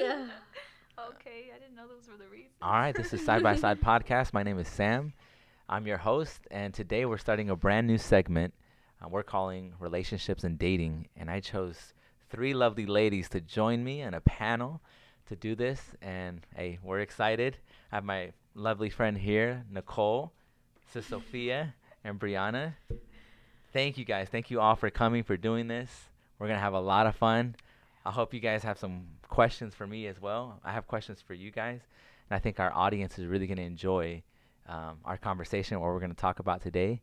Yeah. Okay, I didn't know those were the reasons. All right, this is Side by Side Podcast. My name is Sam. I'm your host, and today we're starting a brand new segment. Uh, we're calling Relationships and Dating, and I chose three lovely ladies to join me in a panel to do this. And hey, we're excited. I have my lovely friend here, Nicole, Sis Sophia, and Brianna. Thank you guys. Thank you all for coming for doing this. We're gonna have a lot of fun. I hope you guys have some questions for me as well. I have questions for you guys, and I think our audience is really gonna enjoy um, our conversation, what we're gonna talk about today.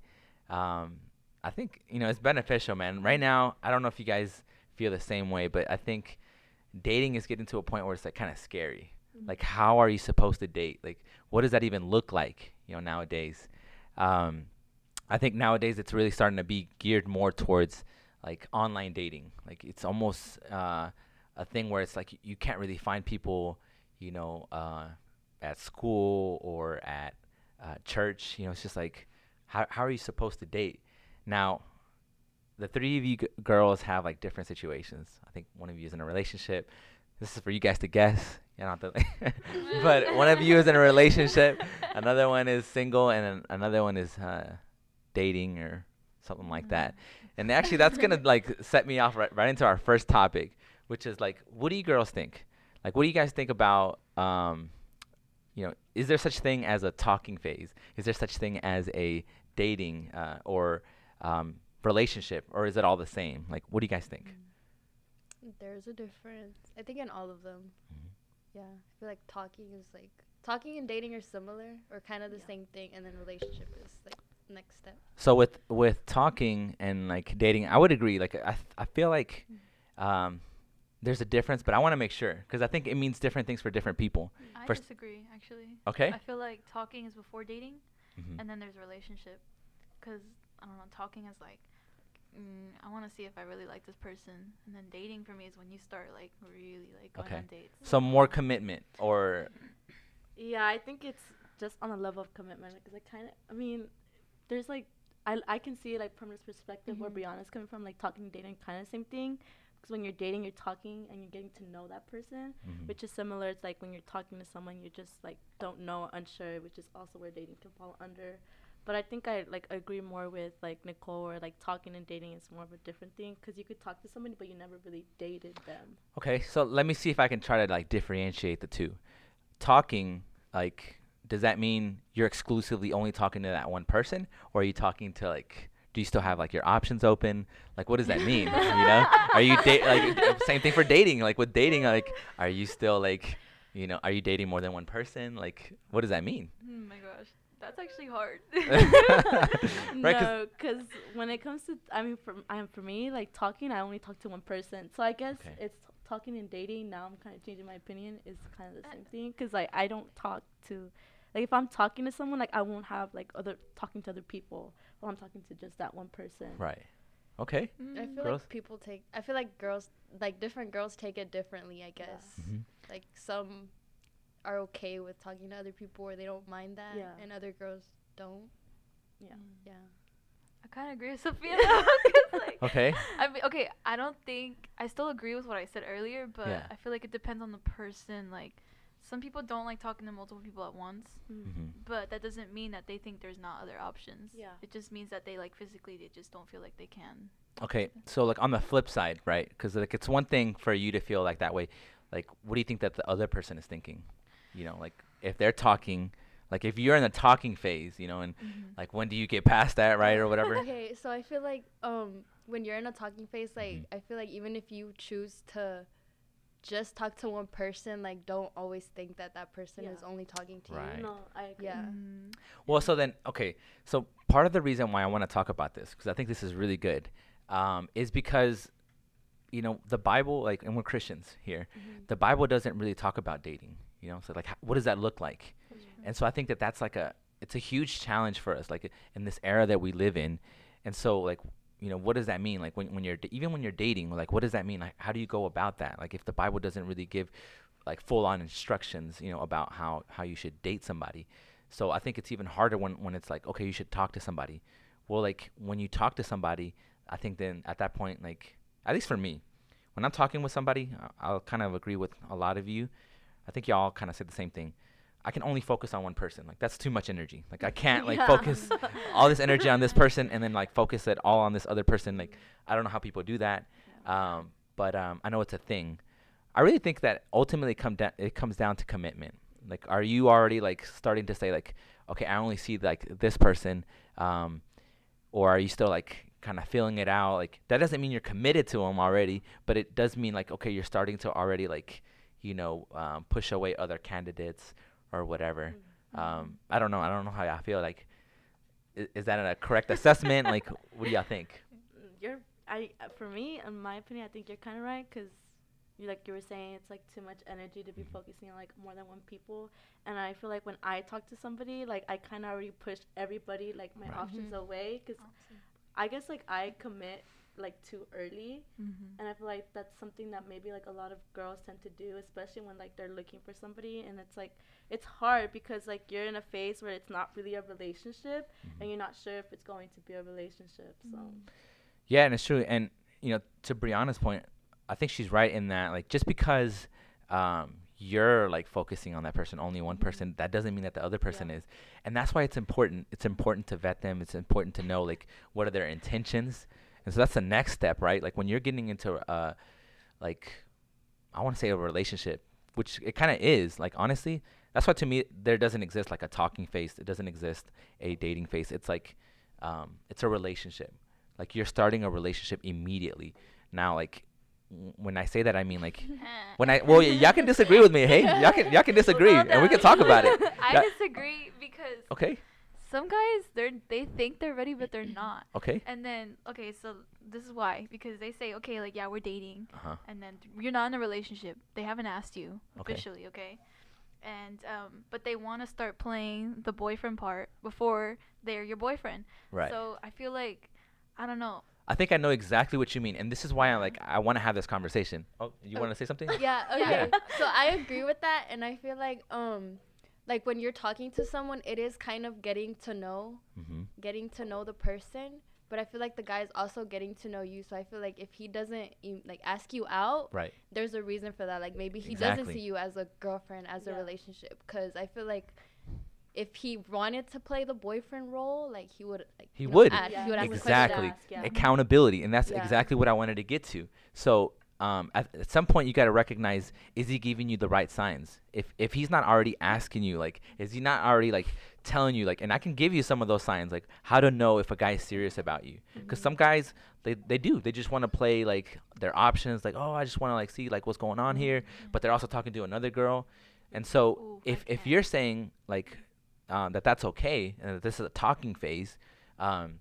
Um, I think you know it's beneficial, man. Right now, I don't know if you guys feel the same way, but I think dating is getting to a point where it's like kind of scary. Like, how are you supposed to date? Like, what does that even look like? You know, nowadays. Um, I think nowadays it's really starting to be geared more towards like online dating. Like, it's almost uh, a thing where it's like you can't really find people, you know, uh, at school or at uh, church. You know, it's just like, how how are you supposed to date? Now, the three of you g- girls have like different situations. I think one of you is in a relationship. This is for you guys to guess. You don't have to but one of you is in a relationship, another one is single, and an- another one is uh, dating or something like that. And actually, that's gonna like set me off right, right into our first topic, which is like, what do you girls think? Like, what do you guys think about? Um, you know, is there such thing as a talking phase? Is there such thing as a dating uh, or um, relationship, or is it all the same? Like, what do you guys think? There's a difference. I think in all of them. Mhm. Yeah. I feel like talking is like talking and dating are similar or kind of the Yeah. same thing, and then relationship is like next step. So with with talking and like dating, I would agree. Like I th- I feel like Mm. um, there's a difference, but I want to make sure because I think it means different things for different people. I First- disagree, actually. Okay. I feel like talking is before dating, Mhm. and then there's relationship. Because, I don't know, talking is like, mm, I want to see if I really like this person. And then dating for me is when you start, like, really, like, going Okay. on dates. So more commitment or Yeah, I think it's just on a level of commitment because I kind of, I mean, there's like, I, I can see like from this perspective where Mhm. Brianna's coming from, like talking, dating, kind of same thing. Because when you're dating, you're talking and you're getting to know that person, Mhm. which is similar. It's like when you're talking to someone, you just like don't know, unsure, which is also where dating can fall under. But I think I like agree more with like Nicole, or like talking and dating is more of a different thing because you could talk to somebody, but you never really dated them. okay. So let me see if I can try to like differentiate the two. Talking like does that mean you're exclusively only talking to that one person, or are you talking to like? Do you still have like your options open? Like, what does that mean? you know, are you date like same thing for dating? Like with dating, like, are you still like, you know, are you dating more than one person? Like, what does that mean? Oh my gosh. That's actually hard. Right, 'cause- no, because when it comes to, I mean, for um, for me, like talking, I only talk to one person. So I guess Okay. it's t- talking and dating. Now I'm kind of changing my opinion. Is kind of the Uh, same thing. Because like I don't talk to, like if I'm talking to someone, like I won't have like other talking to other people. While I'm talking to just that one person. Right. Okay. I Mm. feel Girls? like people take. I feel like girls, like different girls, take it differently. I guess. Mhm. Like some are okay with talking to other people, or they don't mind that, Yeah. and other girls don't. Yeah. Yeah. I kind of agree with Sophia like, Okay. I mean, okay, I don't think I still agree with what I said earlier, but Yeah. I feel like it depends on the person. Like, some people don't like talking to multiple people at once, Mm. hmm but that doesn't mean that they think there's not other options. Yeah. It just means that they like physically they just don't feel like they can. Okay. So like on the flip side, right? Because like it's one thing for you to feel like that way. Like, what do you think that the other person is thinking? You know, like if they're talking, like if you're in the talking phase, you know, and like when do you get past that, right, or whatever? Okay, so I feel like um when you're in a talking phase, like Mhm. I feel like even if you choose to just talk to one person, like don't always think that that person Yeah. is only talking to Right. you. No, I agree. Yeah. Mm. Well, so then, okay. So part of the reason why I want to talk about this, because I think this is really good, um, is because, you know, the Bible, like, and we're Christians here, Mhm. the Bible doesn't really talk about dating. You know, so like, h- what does that look like? And so I think that that's like a, it's a huge challenge for us, like in this era that we live in. And so, like, you know, what does that mean? Like when when you're even when you're dating, like, what does that mean? Like, how do you go about that? Like, if the Bible doesn't really give, like, full on instructions, you know, about how how you should date somebody. So I think it's even harder when when it's like, okay, you should talk to somebody. Well, like when you talk to somebody, I think then at that point, like at least for me, when I'm talking with somebody, I'll kind of agree with a lot of you. I think y'all kind of said the same thing. I can only focus on one person. Like that's too much energy. Like I can't like Yeah. focus all this energy on this person and then like focus it all on this other person. Like I don't know how people do that. Um, but um, I know it's a thing. I really think that ultimately come down it comes down to commitment. Like, are you already like starting to say like, okay, I only see like this person, um, or are you still like kind of feeling it out? Like that doesn't mean you're committed to them already, but it does mean like okay, you're starting to already like, you know, um, push away other candidates or whatever. Um, I don't know. I don't know how I feel. Like, is, is that a correct assessment? like, what do y'all think? You're I uh, for me, in my opinion, I think you're kind of right because, like you were saying, it's like too much energy to be Mhm. focusing on like more than one people. And I feel like when I talk to somebody, like I kind of already push everybody like my Right. options Mhm. away because I guess like I commit like too early, Mm-hmm. and I feel like that's something that maybe like a lot of girls tend to do, especially when like they're looking for somebody, and it's like it's hard because like you're in a phase where it's not really a relationship, Mhm. and you're not sure if it's going to be a relationship. So. Yeah, and it's true. And you know, to Brianna's point, I think she's right in that like just because um, you're like focusing on that person, only one Mhm. person, that doesn't mean that the other person Yeah. is. And that's why it's important. It's important to vet them. It's important to know like what are their intentions. And so that's the next step, right? Like when you're getting into uh like I want to say a relationship, which it kind of is. Like honestly, that's why to me there doesn't exist like a talking phase. It doesn't exist a dating phase. It's like um, it's a relationship. Like you're starting a relationship immediately. Now, like w- when I say that, I mean like when I well, y- y'all can disagree with me. Hey, y'all can y'all can disagree, Well, and we can talk about it. I disagree because Okay, some guys they're they think they're ready but they're not. okay. And then okay, so this is why because they say okay like yeah we're dating Uh huh. and then th- you're not in a relationship. They haven't asked you Okay. officially, okay? And um but they want to start playing the boyfriend part before they're your boyfriend. Right. So I feel like I don't know. I think I know exactly what you mean, and this is why I like I want to have this conversation. Oh, you Oh. want to say something? Yeah, okay. Yeah. so I agree with that and I feel like um like when you're talking to someone it is kind of getting to know Mm-hmm. getting to know the person, but I feel like the guy is also getting to know you. So I feel like if he doesn't e- like ask you out, Right. there's a reason for that. Like maybe he doesn't see you as a girlfriend, as a relationship. Cause I feel like if he wanted to play the boyfriend role, like he would like He you know, would. ask- Yeah, he would ask he would. Exactly. ask, yeah. Accountability, and that's Yeah. exactly what I wanted to get to. So, um, at, at some point, you got to recognize: is he giving you the right signs? If if he's not already asking you, like, is he not already like telling you, like, and I can give you some of those signs, like how to know if a guy's serious about you. Because some guys, they they do, they just want to play like their options, like, oh, I just want to like see like what's going on here, but they're also talking to another girl, and so Ooh, if if you're saying like um, that that's okay and that this is a talking phase, um,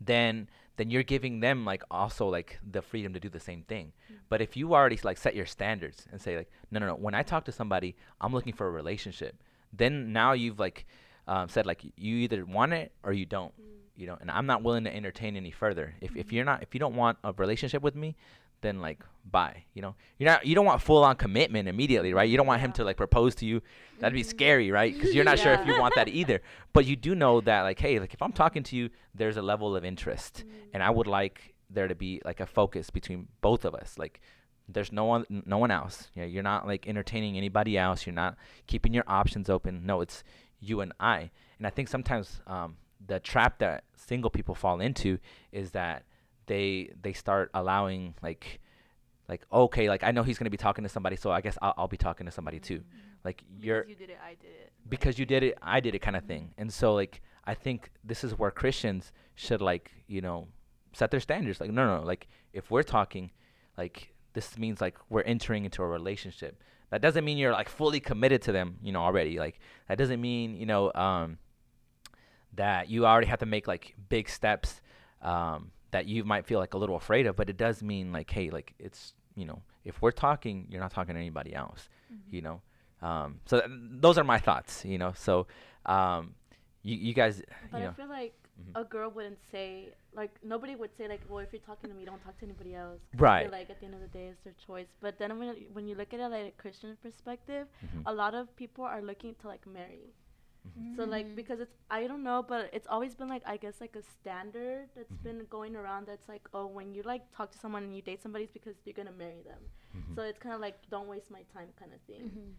then then you're giving them like also like the freedom to do the same thing. Mm-hmm. But if you already like set your standards and say like no no no when I talk to somebody I'm looking for a relationship, then now you've like um, said like you either want it or you don't. Mm. You know, and I'm not willing to entertain any further. If if mm-hmm. you're not if you don't want a relationship with me, then like bye. You know, you're not you don't want full on commitment immediately, right? You don't want him to like propose to you. That'd be scary, right? Because you're not sure if you want that either. But you do know that like hey, like if I'm talking to you, there's a level of interest, and I would like there to be like a focus between both of us. Like there's no one no one else. You know, you're not like entertaining anybody else. You're not keeping your options open. No, it's you and I. And I think sometimes um, the trap that single people fall into is that they they start allowing like like okay like I know he's gonna be talking to somebody, so I guess I'll, I'll be talking to somebody too. Like you're because you did it, I did it. because you did it, I did it kind of thing. And so like I think this is where Christians should like, you know, set their standards. Like no no, like if we're talking like this means like we're entering into a relationship. That doesn't mean you're like fully committed to them, you know, already. Like that doesn't mean, you know, um that you already have to make like big steps um that you might feel like a little afraid of, but it does mean like hey, like it's, you know, if we're talking, you're not talking to anybody else, you know. Um, so th- those are my thoughts, you know. So, um, you you guys, But you I feel like Mhm. a girl wouldn't say like nobody would say like, well, if you're talking to me, don't talk to anybody else. Right. like at the end of the day, it's their choice. But then when when you look at it like a Christian perspective, Mhm. a lot of people are looking to like marry. So like Mhm. because it's I don't know, but it's always been like I guess like a standard that's Mhm. been going around. That's like oh when you like talk to someone and you date somebody, it's because you're gonna marry them. Mhm. So it's kind of like don't waste my time kind of thing. Mhm.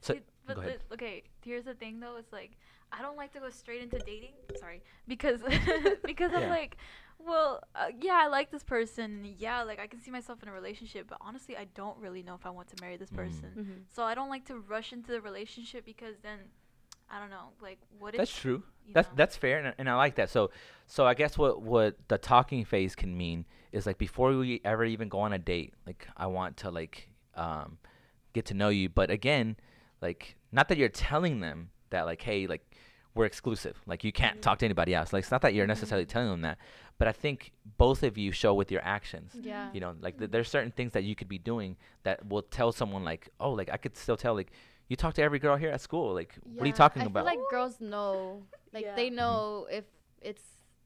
So- See, but go ahead. the- okay, here's the thing though. It's like I don't like to go straight into dating. Sorry, because because Yeah. I'm like, well, uh, yeah, I like this person. Yeah, like I can see myself in a relationship. But honestly, I don't really know if I want to marry this Mm. person. Mm-hmm. So I don't like to rush into the relationship because then, I don't know, like what if That's true. That's know? that's fair, and, and I like that. So, so I guess what what the talking phase can mean is like before we ever even go on a date, like I want to like um get to know you, but again, like not that you're telling them that like hey like we're exclusive, like you can't Mhm. talk to anybody else. Like it's not that you're necessarily Mhm. telling them that, but I think both of you show with your actions. Yeah. You know, like th- there's certain things that you could be doing that will tell someone like, oh, like I could still tell like you talk to every girl here at school. Like, what are you Yeah, talking I about? feel like girls know, like Yeah. they know if it's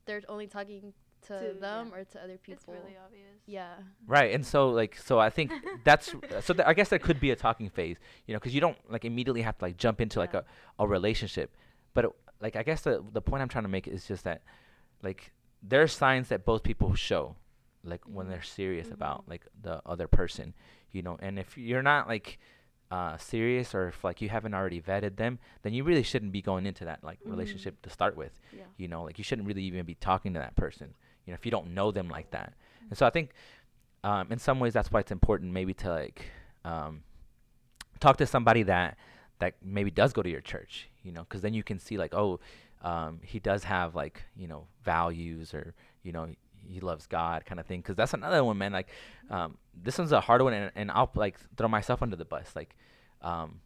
they're only talking to, To- them yeah. or to other people. It's really obvious. yeah. Right, and so like so I think that's so th- I guess there could be a talking phase, you know, because you don't like immediately have to like jump into like a, a relationship, but it, like I guess the the point I'm trying to make is just that like there are signs that both people show, like when Mhm. they're serious about Mhm. like the other person, you know, and if you're not like uh serious or if like you haven't already vetted them, then you really shouldn't be going into that like Mhm. relationship to start with Yeah. you know like you shouldn't really even be talking to that person you know if you don't know them like that and so i think um, in some ways that's why it's important maybe to like um, talk to somebody that that maybe does go to your church you know because then you can see like oh um, he does have like you know values or you know he loves god kind of thing because that's another one man like um, this one's a hard one and, and i'll like throw myself under the bus like um,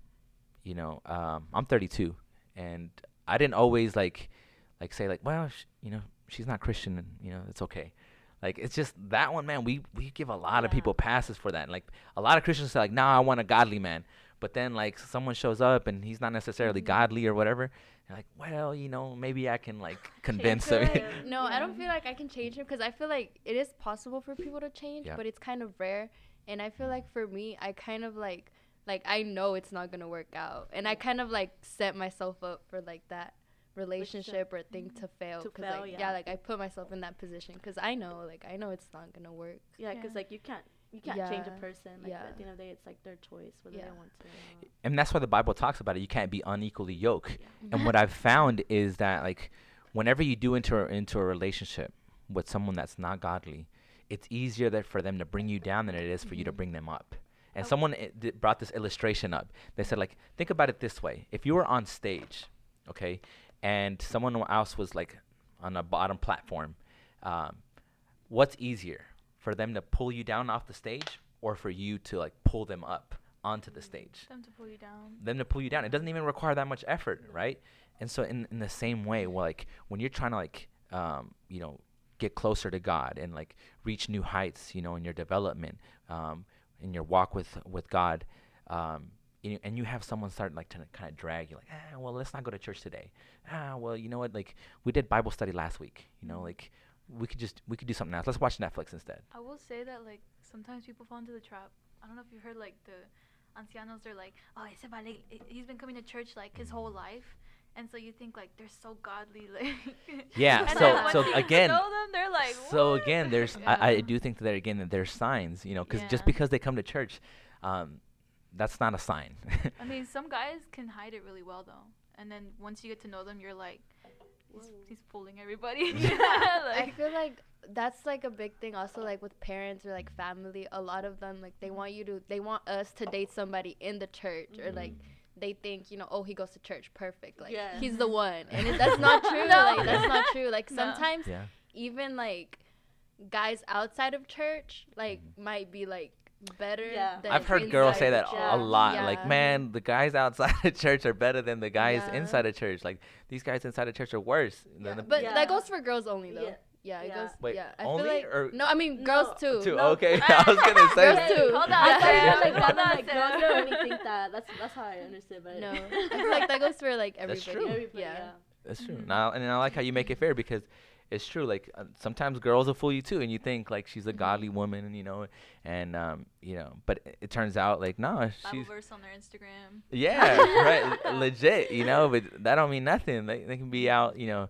you know um, i'm 32 and i didn't always like like say like well sh- you know she's not christian and you know it's okay. Like it's just that one man we we give a lot of people passes for that and, like a lot of christians say like nah i want a godly man but then like someone shows up and he's not necessarily Mhm. godly or whatever you're like well you know maybe i can like convince him like- him. no, I don't feel like I can change him because I feel like it is possible for people to change, Yeah. but it's kind of rare. And I feel like for me, I kind of like like I know it's not gonna work out, and I kind of like set myself up for like that relationship or thing to fail. To 'cause, fail, like, yeah. like I put myself in that position because I know like I know it's not gonna work. Yeah, because Yeah. like you can't you can't change a person. Like Yeah. at the end of the day, it's like their choice whether Yeah. they want to. Or and that's why the bible talks about it you can't be unequally yoked Yeah. and what I've found is that like whenever you do enter into a relationship with someone that's not godly, it's easier that for them to bring you down than it is for you to Mhm. bring them up. And Oh. someone i- d- brought this illustration up. They said like think about it this way: if you were on stage, okay, and someone else was like on a bottom platform, um, what's easier for them to pull you down off the stage or for you to like pull them up onto the stage? Them to pull you down. them to pull you down. It doesn't even require that much effort, right? And so in in the same way, well, like when you're trying to like um, you know get closer to God and like reach new heights, you know, in your development, um, in your walk with with God, um, and you- and you have someone start like to kind of drag you, like, ah, well, let's not go to church today. Ah, well, you know what? Like we did Bible study last week. You know, Mhm. like we could just we could do something else. Let's watch Netflix instead. I will say that like sometimes people fall into the trap. I don't know if you heard like the ancianos. They're like, oh, ese vale, i- he's been coming to church like his whole life, and so you think like they're so godly, like. Yeah, so- so you get to again- know them, they're like. so again there's I, I do think that again that there's signs you know because just because they come to church um, that's not a sign I mean, some guys can hide it really well though, and then once you get to know them, you're like, he's, Whoa. he's fooling everybody. I like, feel like that's like a big thing also like with parents or like family a lot of them like they want you to they want us to date somebody in the church or like mm. they think you know oh he goes to church perfect like Yeah. he's the one and it, that's not true No. like that's not true like No. sometimes yeah even like guys outside of church like mm-hmm. might be like better Yeah. than i've heard girls say that church. a lot like man the guys outside of church are better than the guys Yeah. inside of church like these guys inside of church are worse than Yeah. the but Yeah. that goes for girls only though Yeah. yeah, it Yeah. goes Wait, yeah i only feel like or- no i mean No. girls too Too, No. okay i was gonna say Girls too. Hold on, I thought you Sarah. meant, like Hold that, on, like girls Sarah. don't really think that. That's that's how I understood, but no i feel like that goes for like everybody. That's true. everybody, yeah yeah. That's true. Mhm. Now, and I like how you make it fair because it's true. Like uh, sometimes girls will fool you too, and you think like she's a Mhm. godly woman, and you know, and um, you know, but it, it turns out like no, Bible she's verse on their Instagram. yeah, right, legit, you know, but that don't mean nothing. They they can be out, you know,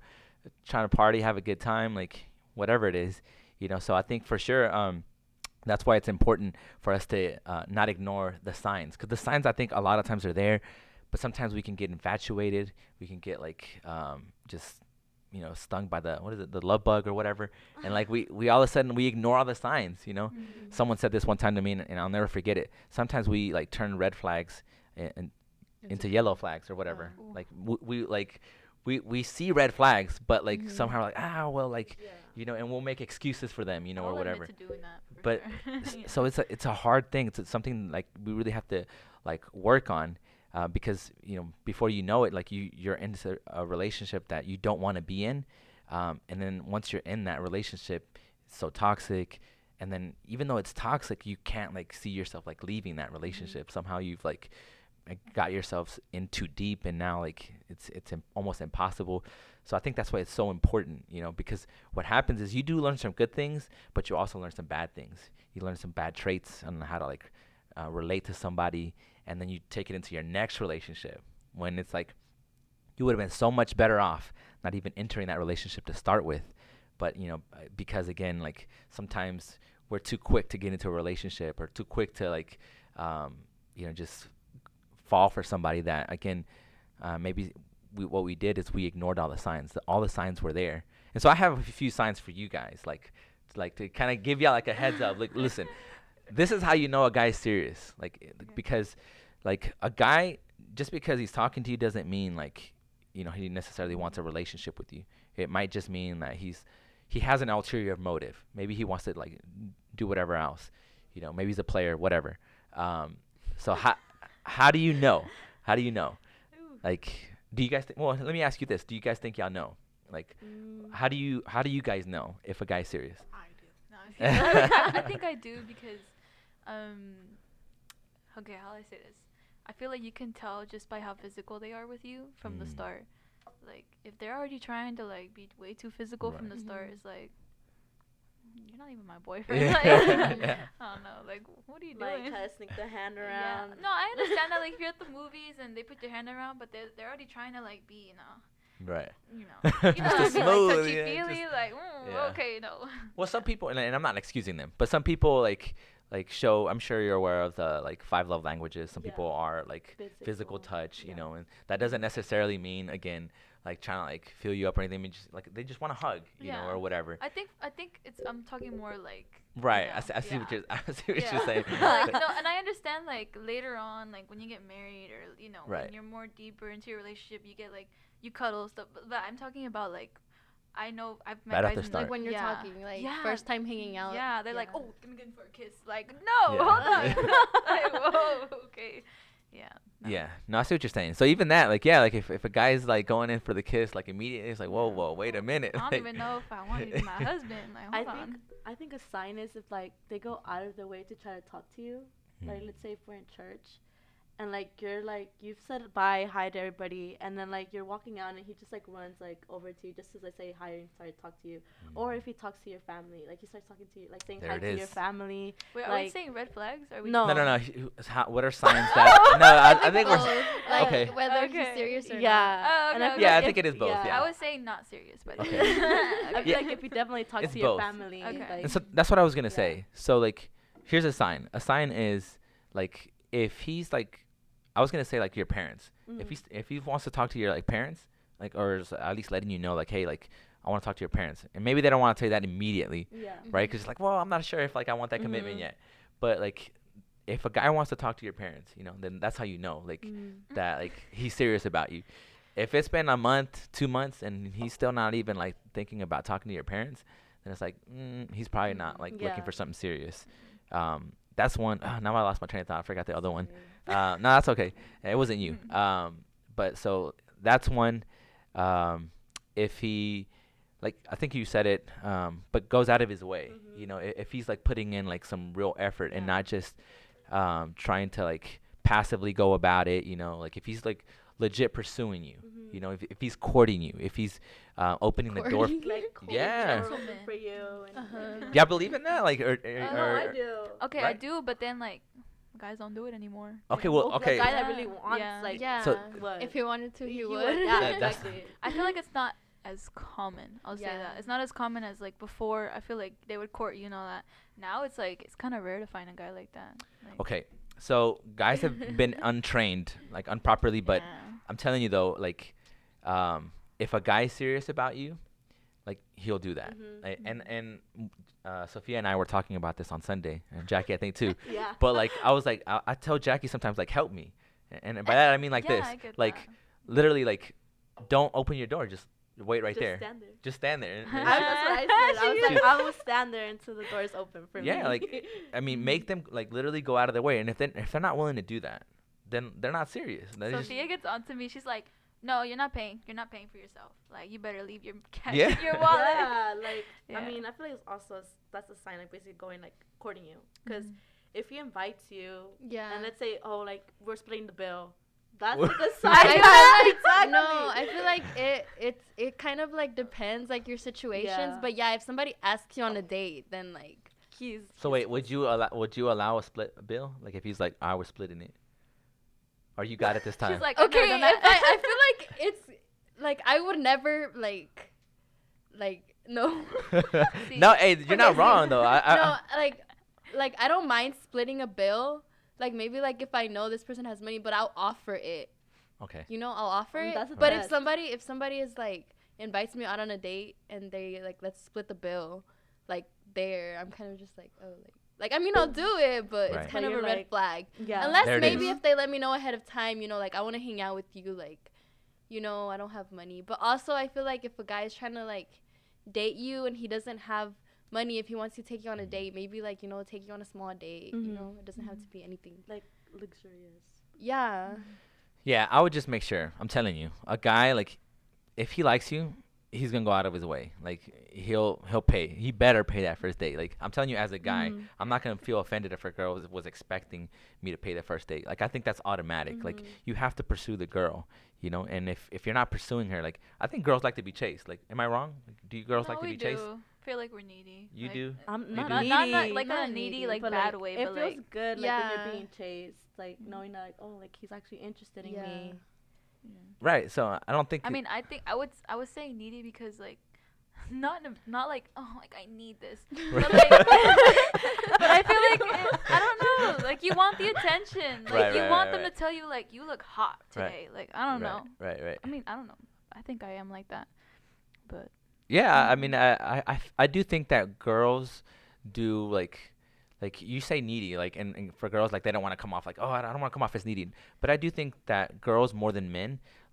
trying to party, have a good time, like whatever it is, you know. So I think for sure, um, that's why it's important for us to uh, not ignore the signs, because the signs I think a lot of times are there, but sometimes we can get infatuated, we can get like um, just you know stung by the what is it the love bug or whatever and like we we all of a sudden we ignore all the signs you know Mm-hmm. someone said this one time to me and, and i'll never forget it sometimes we like turn red flags and, and into yellow flags or whatever Ooh. like w- we like we we see red flags but like Mhm. somehow like ah well like Yeah. you know and we'll make excuses for them you know I'll or whatever To doing that But sure. S- Yeah. so it's a it's a hard thing it's something like we really have to like work on uh, because you know before you know it like you you're into a relationship that you don't want to be in um, and then once you're in that relationship it's so toxic and then even though it's toxic you can't like see yourself like leaving that relationship. Somehow you've like got yourselves in too deep and now like it's it's Im- almost impossible. So i think that's why it's so important you know because what happens is you do learn some good things but you also learn some bad things. You learn some bad traits on how to like uh, relate to somebody and then you take it into your next relationship when it's like you would have been so much better off not even entering that relationship to start with. But you know uh, because again like sometimes we're too quick to get into a relationship or too quick to like um, you know just fall for somebody that again uh, maybe we, what we did is we ignored all the signs all the signs were there. And so i have a few signs for you guys like like to kind of give y'all like a heads up. Like listen this is how you know a guy's serious. Like eh, because like a guy just because he's talking to you doesn't mean like you know he necessarily wants a relationship with you. It might just mean that he's he has an ulterior motive. Maybe he wants to like do whatever else. You know maybe he's a player whatever. Um so how how do you know? How do you know? Ooh. like do you guys think well let me ask you this. Do you guys think y'all know? Like Mm, how do you how do you guys know if a guy's serious? I do. No, I'm. I think I do because, um, okay, how do I say this? I feel like you can tell just by how physical they are with you from the Mm. start. Like if they're already trying to like be way too physical from the Right. start, it's like you're not even my boyfriend. Yeah. like, Yeah. I don't know. Like what are you like doing? kind of sneak the hand Yeah. around. No, I understand that. Like if you're at the movies and they put their hand around, but they're they're already trying to like be, you know, right you know, you know Just what I a mean, smooth, like touchy yeah, feely, just- like mm, yeah. okay, no. Well, some people, and, and I'm not excusing them, but some people like like show. I'm sure you're aware of the like five love languages. Some Yeah. people are like physical, Physical, touch, you yeah. know, and that doesn't necessarily mean again like trying to like feel you up or anything. Mean, just like they just want to hug, you know, or whatever. I think I think it's I'm talking more like Right. you I, see, I see what you're. I see what you're saying. like, no, and I understand like later on, like when you get married or you know Right. when you're more deeper into your relationship, you get like you cuddle stuff. But, but I'm talking about like I know I've met Right off guys the start. Like when you're yeah. talking, like Yeah. first time hanging out. Yeah, they're like, oh, give me good for a kiss. Like, no, Yeah. hold on. like, whoa, okay, yeah. no. Yeah, no, I see what you're saying. So even that, like, yeah, like if, if a guy's like going in for the kiss, like immediately, it's like, whoa, whoa, wait a minute. I don't like- even know if I want to be my husband. Like, I hold think on. I think a sign is if like they go out of their way to try to talk to you. Like Mm. let's say if we're in church, and like you're like you've said bye hi to everybody, and then like you're walking out and he just like runs like over to you just as I say hi and start to talk to you. Or mm. if he talks to your family, like he starts talking to you, like saying There hi it to your family. Wait, are we like- saying red flags? Are we No. No, no, no. How, what are signs that? no, I, I think we're. Like, okay. Whether Okay. he's serious or Yeah. Oh, and I oh, okay, feel Yeah, I think if- it is both, yeah. I was saying not serious, but Okay. I feel Yeah. like if you definitely talk It's to your both. family, Okay. like And so that's what I was gonna Yeah. say. So like, here's a sign. A sign is like if he's like, I was gonna say like your parents. If mhm. he's if he wants to talk to your like parents, like or is at least letting you know like, hey, like I want to talk to your parents, and maybe they don't want to tell you that immediately, yeah. right? Because it's like, well, I'm not sure if like I want that commitment Mhm. yet. But like, if a guy wants to talk to your parents, you know, then that's how you know like Mm. that like he's serious about you. If it's been a month, two months, and he's still not even like thinking about talking to your parents, then it's like mm, he's probably not like looking for something serious. Um, that's one. ah, now I lost my train of thought. I forgot the other one. Sorry. Uh, no, that's okay. It wasn't you. Um, but so that's one. Um, if he, like, I think you said it, um, but goes out of his way. You Mhm. know, if, if he's like putting in like some real effort and not just um, trying to like passively go about it. You know, like if he's like legit pursuing you. Mhm. You know, if if he's courting you, if he's uh, opening the door. Courting. like Yeah. door open for you. And, Uh-huh. Yeah, believe in that, like, or, or, Uh, no, I do. Okay, I do, but then like guys don't do it anymore. Okay, well, okay. The guy that really wants, Yeah. like, yeah. So- if he wanted to, he, He would. would, yeah, that's- exactly. I feel like it's not as common. I'll say that it's not as common as like before. I feel like they would court you and all that. Now it's like it's kind of rare to find a guy like that. Like, Okay, so guys have been untrained, like improperly, but yeah. I'm telling you though, like, um, if a guy's serious about you, like he'll do that. Mhm. Like, and and mm, uh, Sophia and I were talking about this on Sunday, and Jackie I think too. Yeah. but like I was like, I, I tell Jackie sometimes like help me, and, and by that I mean like yeah, this, like that. literally like, don't open your door, just wait right Just there, Stand there. just stand there. and- I, that's what I said. I was like, I will stand there until the door is open for me. Yeah, like, I mean, make them like literally go out of their way, and if they if they're not willing to do that, then they're not serious. They just- Sophia gets onto me. She's like, "No, you're not paying. You're not paying for yourself. Like, you better leave your cash Yeah. in your wallet." yeah, like Yeah. I mean, I feel like it's also s- that's a sign like basically going like courting you because Mhm. if he invites you yeah. and let's say oh like we're splitting the bill, that's We're- like a sign. I feel like exactly. no, I feel like it it's it kind of like depends like your situations. Yeah. But yeah, if somebody asks you on a date, then like He's So wait, would you allow would you allow a split bill? Like if he's like, I was splitting it, or you got it this time? She's like, "I've okay, done if that." I, I feel like it's like I would never like like no. See, no, hey, you're not wrong though. I, I, no, like like I don't mind splitting a bill. Like maybe like if I know this person has money, but I'll offer it. okay. You know, I'll offer Mm, it. that's the But if somebody if somebody is like invites me out on a date and they like let's split the bill, like there, I'm kind of just like oh like like I mean I'll do it, but Right. it's kind But of a you're red flag. Yeah. Unless maybe is. if they let me know ahead of time, you know, like I want to hang out with you, like, you know, I don't have money. But also, I feel like if a guy is trying to like date you and he doesn't have money, if he wants to take you on a mm-hmm. date, maybe like you know, take you on a small date. You Mhm. know, it doesn't have to mm-hmm. be anything. like luxurious. Yeah. Mm-hmm. Yeah, I would just make sure. I'm telling you, a guy like, if he likes you, he's gonna go out of his way. Like he'll he'll pay. He better pay that first date. Like I'm telling you, as a guy, Mhm. I'm not gonna feel offended if a girl was, was expecting me to pay the first date. Like I think that's automatic. Like Mhm. you have to pursue the girl, you know. And if if you're not pursuing her, like I think girls like to be chased. Like, am I wrong? Like, do you girls no, like to we be do. chased? feel like we're needy. You like, do. I'm You not, do? Not, needy. not, not like Not not needy, needy, like bad like, way, It but feels like good, like when you're being chased, like knowing that, like, oh, like he's actually interested in Yeah. me. Yeah. Right. So I don't think. I mean, I think I would I was saying needy because like not in a, not like oh like I need this, but like but I feel like it, I don't know like you want the attention, like Right, you right, want right, them to tell you like you look hot today, like I don't right, know. Right. Right. I mean I don't know. I think I am like that, but Yeah, I mean, mm. I, I, I do think that girls do like, like you say needy, like, and, and for girls, like they don't want to come off like, oh, I don't want to come off as needy. But I do think that girls more than men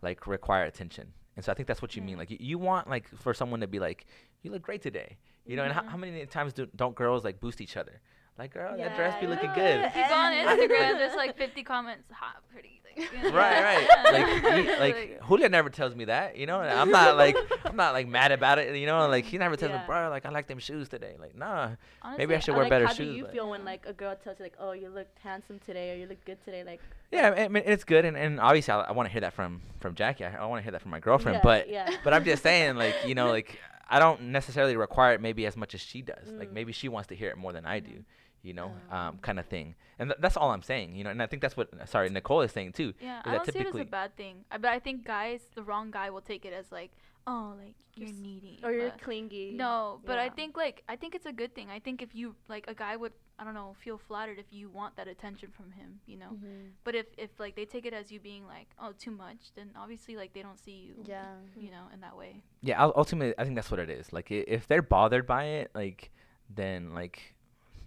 like require attention, and so I think that's what you mean. Like you, you want like for someone to be like, you look great today, you know. And how, Mhm. how many times do don't girls like boost each other? Like, girl, that dress be looking good. if you go on Instagram, there's like 50 comments, hot, pretty, like, you know, right, right. Like, he, like Julia never tells me that, you know. and I'm not like I'm not like mad about it, you know. Like he never tells me, bro, like I like them shoes today. Like, nah. Honestly, maybe I should Or, wear like, better how shoes. do you but- feel when like a girl tells you like, oh, you look handsome today, or you look good today? Like, Yeah, I mean it's good, and, and obviously I, I want to hear that from from Jackie. I, I want to hear that from my girlfriend, yeah, but yeah. but I'm just saying, like you know, like I don't necessarily require it maybe as much as she does. Like Mm. maybe she wants to hear it more than I do, you know, um, Um. kind of thing. And th- that's all I'm saying, you know. And I think that's what sorry Nicole is saying too. Yeah, is I don't see it as a bad thing. I, but I think guys, the wrong guy will take it as like, oh, like you're You're needy. or you're clingy. no, but I think like I think it's a good thing. I think if you like a guy would I don't know feel flattered if you want that attention from him, you know. Mhm. But if if like they take it as you being like oh too much, then obviously like they don't see you. Yeah. You know, in that way. Yeah, ultimately I think that's what it is. Like i- if they're bothered by it, like then like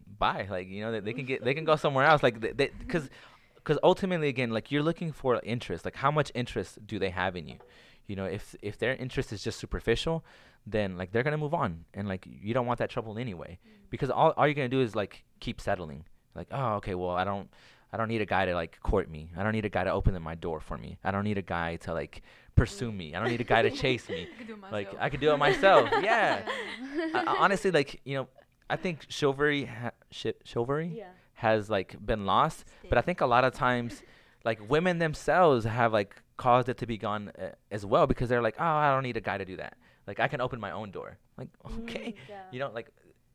bye. Like you know they, they can get they can go somewhere else. Like they because because ultimately again like you're looking for interest. Like how much interest do they have in you? You know if if their interest is just superficial, then like they're gonna move on and like you don't want that trouble anyway mm. because all all you're gonna do is like keep settling. Like oh okay well I don't. I don't need a guy to like court me. I don't need a guy to open my door for me. I don't need a guy to like pursue me. I don't need a guy to chase me. I could do it Like. I could do it myself. Yeah. I- honestly, like you know, I think chivalry, ha- chi- chivalry Yeah. has like been lost. But I think a lot of times, like women themselves have like caused it to be gone uh, as well because they're like, oh, I don't need a guy to do that. Like I can open my own door. Like okay, Mm, yeah. you know, like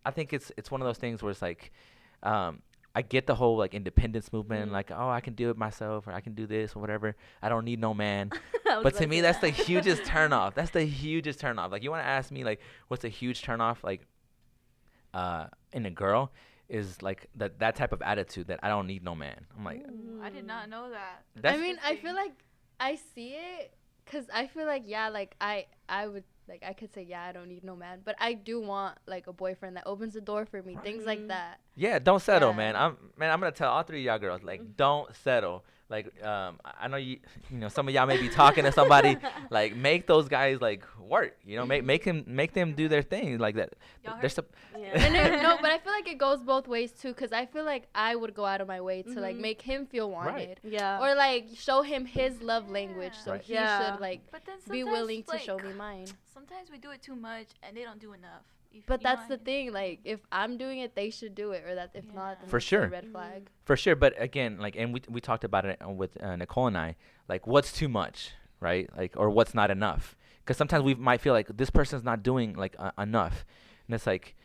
I think it's it's one of those things where it's like, um, I get the whole like independence movement, Mhm. like oh I can do it myself or I can do this or whatever. I don't need no man. But to me say that's the hugest turnoff. That's the hugest turnoff. Like you want to ask me like what's a huge turnoff? like, uh, in a girl is like that that type of attitude that I don't need no man. I'm like Ooh, I did not know that. that's I mean, I feel like I see it because I feel like yeah, like I I would like I could say yeah, I don't need no man, but I do want like a boyfriend that opens the door for me, things like that. Yeah, don't settle, Yeah. man. I'm man. I'm gonna tell all three of y'all girls like, Mhm. don't settle. Like, um, I I know you, you know, some of y'all may be talking to somebody. like, make those guys like work. You know, make make him make them do their thing like that. Y'all They're heard? sup- Yeah. No, but I feel like it goes both ways too, because I feel like I would go out of my way to like Mhm. make him feel Right. wanted, yeah. or like show him his love language, so Right. he Yeah. should like be sometimes, willing to like, show me mine. Sometimes we do it too much and they don't do enough. You But you know that's the thing. Like, if I'm doing it, they should do it, or that if not, Yeah. then For it's a sure. red flag. for sure. But again, like, and we we talked about it uh, with uh, Nicole and I. Like, what's too much, right? Like, or what's not enough? Because sometimes we might feel like this person's not doing like uh, enough, and it's like.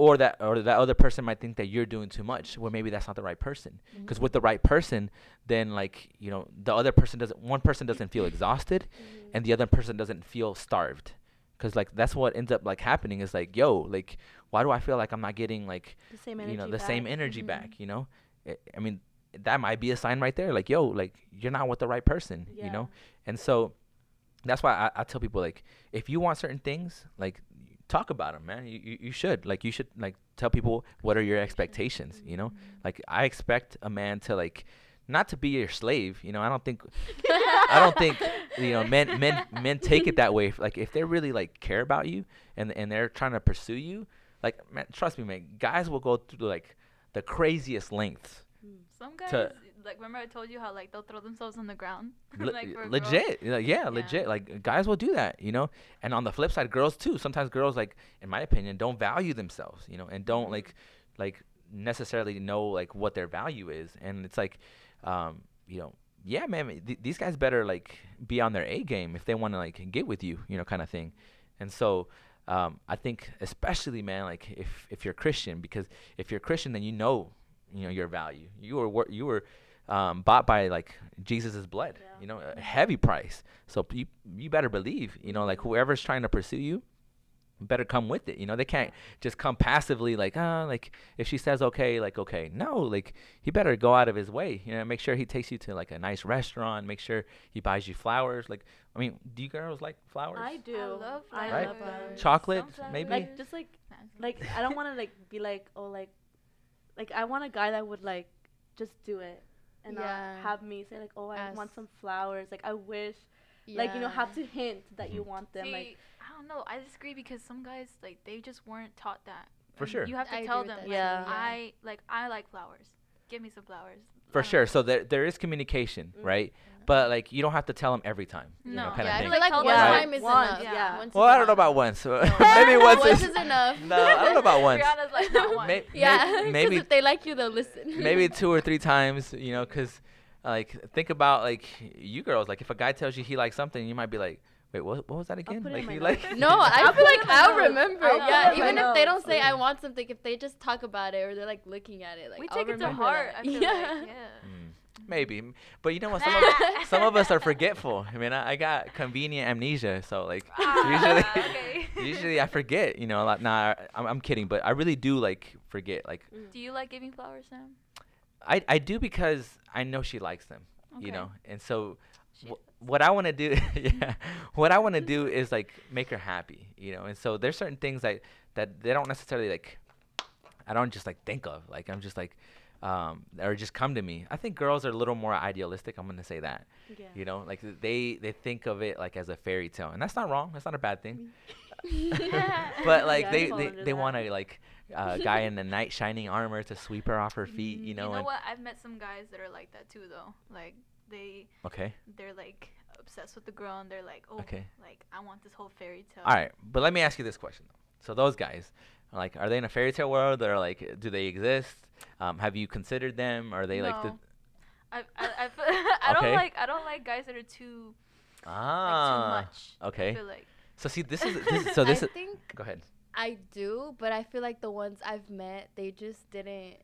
Or that, or that other person might think that you're doing too much. Well, maybe that's not the right person. Mm-hmm. Because with the right person, then like you know, the other person doesn't. One person doesn't feel exhausted, Mhm. and the other person doesn't feel starved. Because like that's what ends up like happening is like, yo, like, why do I feel like I'm not getting like the same energy you know the same back. energy Mhm. back? You know, I I mean, that might be a sign right there. Like, yo, like you're not with the right person. You know, and so that's why I, I tell people like, if you want certain things, like talk about them, man. You, you you should like you should like tell people what are your expectations. You know, like I expect a man to like not to be your slave. You know, I don't think I don't think you know men men men take it that way. Like if they really like care about you and and they're trying to pursue you, like man, trust me, man, guys will go through like the craziest lengths. Some guys, to- like, remember I told you how, like, they'll throw themselves on the ground? Like, for a girl? legit, like, yeah, Yeah. legit. Like guys will do that, you know. And on the flip side, girls too. Sometimes girls, like in my opinion, don't value themselves, you know, and don't mm-hmm. like like necessarily know like what their value is. And it's like, um, you know, yeah, man, th- these guys better like be on their A game if they want to like get with you, you know, kind of thing. And so. Um, I think especially man, like if if you're Christian, because if you're Christian, then you know, you know your value. You were wor- you were um, bought by like Jesus' blood, Yeah. you know, a heavy price. So you you better believe, you know, like whoever's trying to pursue you, better come with it. You know, they can't just come passively like, ah, like if she says okay, like okay. No, like he better go out of his way. You know, make sure he takes you to like a nice restaurant. Make sure he buys you flowers. Like, I mean, do you girls like flowers? I do. I love I Right? love flowers. flowers. Chocolate, Some maybe? Like just like like I don't want to like be like oh like like I want a guy that would like just do it and Yeah. not have me say like oh I want some flowers like I wish like you know have to hint that you Mhm. want them See, like I don't know. I disagree because some guys like they just weren't taught that. For And sure. You have to I tell them. Like, Yeah. I like I like flowers. Give me some flowers. For sure. know. So there there is communication, Mm. right? But like you don't have to tell them every time. You know, No. kind yeah, I feel thing. like one them time is once, enough. yeah. Once Well, I don't know about once. Maybe once once is is enough. no. I don't know about once. Brianna's like not one. May- Yeah, may- maybe if they like you, they'll listen. maybe two or three times, you know, because like think about like you girls. Like if a guy tells you he likes something, you might be like, wait, what? What was that again? put it Like in my you like? No, I I'll feel like I'll notes. remember. I'll yeah, put it in even if they don't notes. say I want something, if they just talk about it or they're like looking at it, like we I'll take it to remember heart. that. I feel yeah. like, yeah. Mm, maybe, but you know what? Some of some of us are forgetful. I mean, I, I got convenient amnesia, so like usually Ah, okay. usually I forget. You know, a lot. Nah, I'm, I'm kidding, but I really do like forget. Like Do you like giving flowers, Sam? I I do because I know she likes them. You know, and so She wh- what I want to do, yeah, what I want to do is like make her happy, you know. And so there's certain things that that they don't necessarily like. I don't just like think of like I'm just like, um, or just come to me. I think girls are a little more idealistic. I'm gonna say that, yeah you know, like they they think of it like as a fairy tale, and that's not wrong. That's not a bad thing. but like Yeah, they they, they want to like a guy in the knight shining armor to sweep her off her feet, you know. You know what? I've met some guys that are like that too, though. Like they okay, they're like obsessed with the girl, and they're like, oh, Okay. like I want this whole fairy tale. all right, but let me ask you this question. Though. So those guys, like, are they in a fairy tale world, or like, do they exist? Um, have you considered them? Are they like the No. I've, I- I've, I don't like I don't like guys that are too like Ah. too much. okay. I feel like So see, this is this is, so this I is. think Go ahead. I do, but I feel like the ones I've met, they just didn't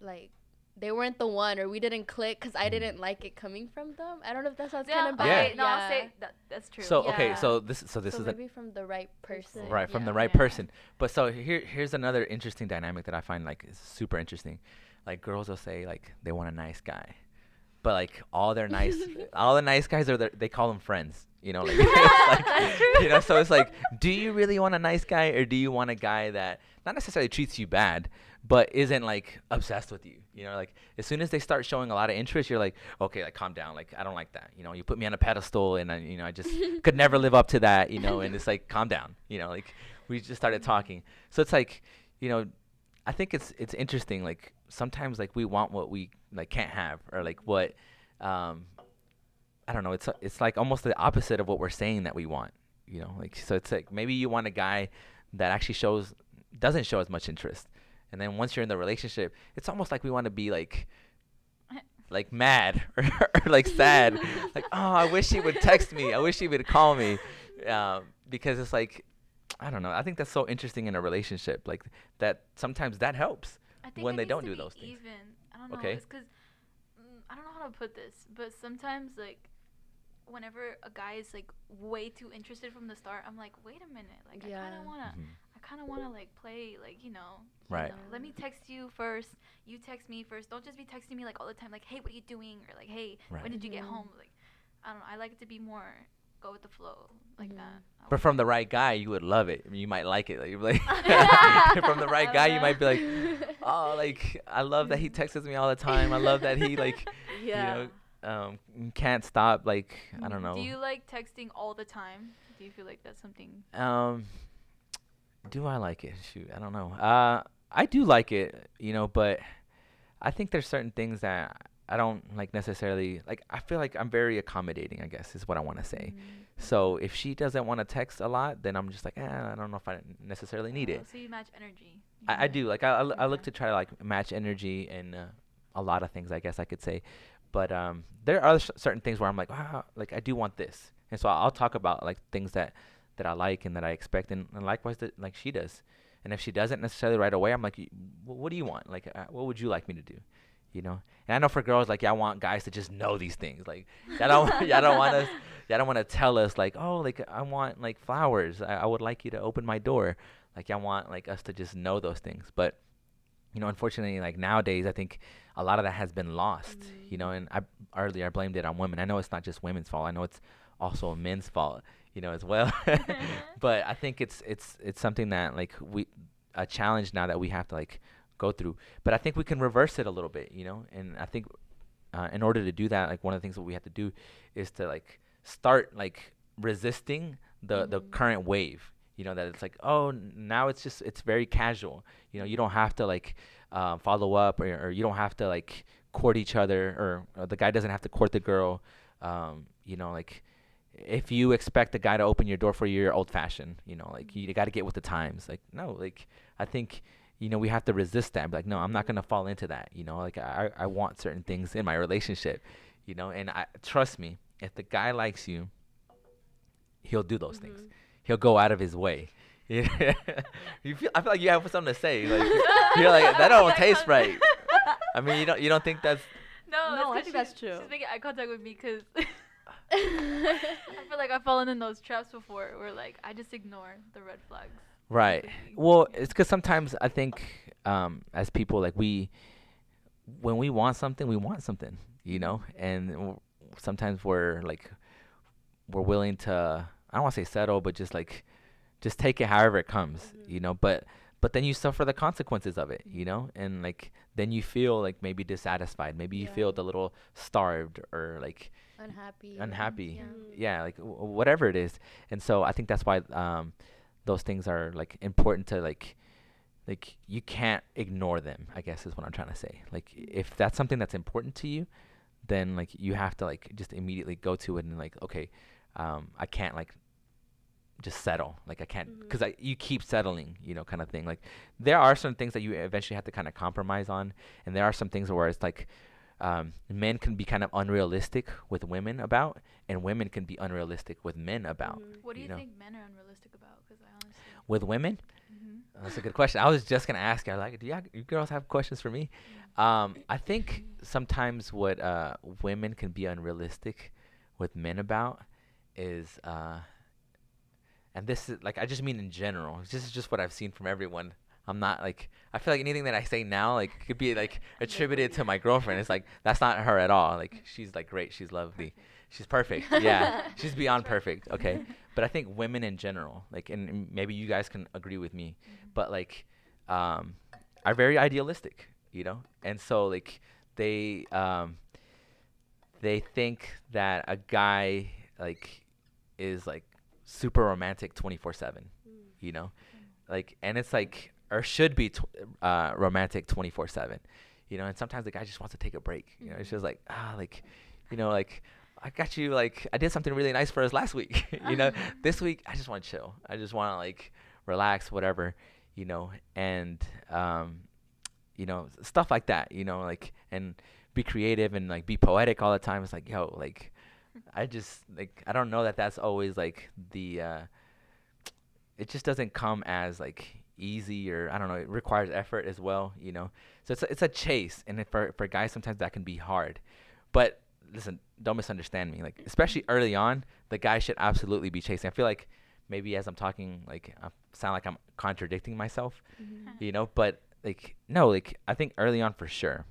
like. They weren't the one, or we didn't click because I didn't like it coming from them. I don't know if that sounds yeah, kind of bad. Yeah. okay, no, I'll say that that's true. So okay, so this so this so is a, maybe from the right person. right from the right Yeah. person. But so here here's another interesting dynamic that I find like is super interesting. Like girls will say like they want a nice guy, but like all their nice all the nice guys are their, they call them friends. You know, like, like you know. So it's like, do you really want a nice guy or do you want a guy that not necessarily treats you bad, but isn't like obsessed with you? You know, like as soon as they start showing a lot of interest, you're like, okay, like calm down. Like I don't like that. You know, you put me on a pedestal and I, you know, I just could never live up to that. You know, and it's like, calm down. You know, like we just started talking. So it's like, you know, I think it's it's interesting. Like sometimes like we want what we like can't have, or like what, um, I don't know. It's it's like almost the opposite of what we're saying that we want. You know, like so it's like maybe you want a guy that actually shows doesn't show as much interest, and then once you're in the relationship, it's almost like we want to be like. Like mad or, or like sad, like oh I wish he would text me, I wish he would call me, um, because it's like I don't know. I think that's so interesting in a relationship, like that. Sometimes that helps. When they don't do be those things. Even I don't know. Okay. It's because mm, I don't know how to put this, but sometimes like whenever a guy is like way too interested from the start, I'm like, wait a minute, like I kind Yeah. of wanna, Mhm. I kind of wanna like play like you know. you Right. know, let me text you first. You text me first. Don't just be texting me like all the time. Like, hey, what are you doing? Or like, hey, Right. when did you get home? Like, I don't know. I like it to be more go with the flow like Mhm. that. I But from the right guy, you would love it. I mean, you might like it. Like, you'd be like from the right guy, you might be like, oh, like I love that he texts me all the time. I love that he like, Yeah. you know, um, can't stop. Like I don't know. Do you like texting all the time? Do you feel like that's something? Um, do I like it? Shoot, I don't know. Uh, I do like it, you know, but I think there's certain things that I don't like necessarily. Like, I feel like I'm very accommodating. I guess is what I want to say. So if she doesn't want to text a lot, then I'm just like, eh, I don't know if I necessarily need it. Oh, So you match energy. You I, I do like I, look Okay. to try to like match energy and uh, a lot of things I guess I could say, but um, there are cer- certain things where I'm like wow like I do want this, and so I'll talk about like things that that I like and that I expect, and, and likewise that like she does, and if she doesn't necessarily right away, I'm like, "Y- what do you want? Like uh, what would you like me to do? You know, and I know for girls like yeah, I want guys to just know these things. Like I don't, I don't want us, I don't want to tell us like oh like I want like flowers. I, I would like you to open my door. Like I want like us to just know those things. But you know, unfortunately, like nowadays, I think a lot of that has been lost. You know, and I earlier I blamed it on women. I know it's not just women's fault. I know it's also men's fault. You know, as well. but I think it's it's it's something that like we a challenge now that we have to like go through. But I think we can reverse it a little bit. You know, and I think uh, in order to do that, like one of the things that we have to do is to like start like resisting the the Mhm. current wave. You know that it's like oh n- now it's just it's very casual. You know you don't have to like uh, follow up or, or you don't have to like court each other or, or the guy doesn't have to court the girl. Um, you know like if you expect the guy to open your door for you, you're old fashioned. You know like you got to get with the times. Like no like I think you know we have to resist that. Like no I'm not gonna fall into that. You know like I I want certain things in my relationship. You know and I trust me if the guy likes you, he'll do those things Mhm. he'll go out of his way. Yeah. you feel I feel like you have something to say. Like you're like that don't Eye taste right. I mean, you don't you don't think that's No, No, it's I 'cause think that's she's- true. She's making eye contact with me because I feel like I've fallen in those traps before, where like I just ignore the red flags. right. Well, it's because sometimes I think um, as people like we when we want something, we want something, you know, and w- sometimes we're like we're willing to I don't want to say settle, but just like just take it however it comes, Mhm. you know. But but then you suffer the consequences of it, you know, and like then you feel like maybe dissatisfied, maybe you feel a little starved or like unhappy. unhappy. Yeah. Mhm. yeah like w- whatever it is and so i think that's why um those things are like important to like like you can't ignore them i guess is what i'm trying to say like if that's something that's important to you then like you have to like just immediately go to it and like okay um i can't like just settle like i can't because I you keep settling you know kind of thing like there are some things that you eventually have to kind of compromise on and there are some things where it's like um, men can be kind of unrealistic with women about, and women can be unrealistic with men about. Mhm. What do you you, know. think men are unrealistic about? Because I honestly. With women, hmm that's a good question. I was just gonna ask you. Like, do you, you girls have questions for me? Um, I think sometimes what uh, women can be unrealistic with men about is, uh, and this is like I just mean in general. This is just what I've seen from everyone. I'm not like I feel like anything that I say now like could be like attributed to my girlfriend. It's like that's not her at all. Like she's like great. She's lovely. She's perfect. Yeah, she's beyond perfect. Okay, but I think women in general, like, and maybe you guys can agree with me, but like, um, are very idealistic, you know, and so like they um, they think that a guy like is like super romantic 24 7 you know like and it's like or should be tw- uh, romantic 24 7 you know and sometimes the guy just wants to take a break you know it's just like ah like you know like i got you like i did something really nice for us last week you know? This week i just want to chill. I just want to like relax whatever you know? And um you know stuff like that you know like and be creative and like be poetic all the time. It's like yo like i just like i don't know that that's always like the uh it just doesn't come as like easy or i don't know it requires effort as well you know so it's a, it's a chase and for for guys sometimes that can be hard but listen don't misunderstand me like especially early on the guy should absolutely be chasing i feel like maybe as i'm talking like i sound like i'm contradicting myself Mhm. you know but like no like i think early on for sure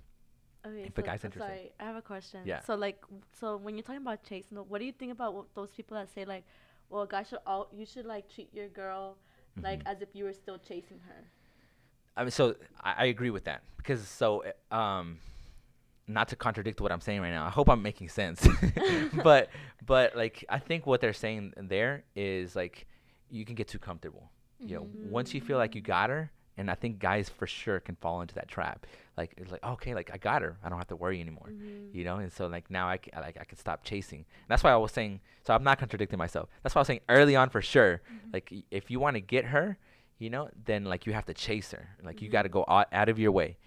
Okay, If a guy's interested. Sorry, I have a question. Yeah. So like, so when you're talking about chasing, what do you think about those people that say like, well, a guy should all you should like treat your girl like Mhm. as if you were still chasing her. I mean, so I, I agree with that because so uh, um, not to contradict what I'm saying right now. I hope I'm making sense, but but like I think what they're saying there is like you can get too comfortable. You know, Mhm. once you feel like you got her, and I think guys for sure can fall into that trap. Like it's like okay, like I got her, I don't have to worry anymore. Mhm. You know, and so like now I, c- like I can stop chasing. And That's why I was saying. So I'm not contradicting myself. That's why I was saying early on for sure. Like y- if you want to get her, you know, then like you have to chase her. Like you got to go out, out of your way.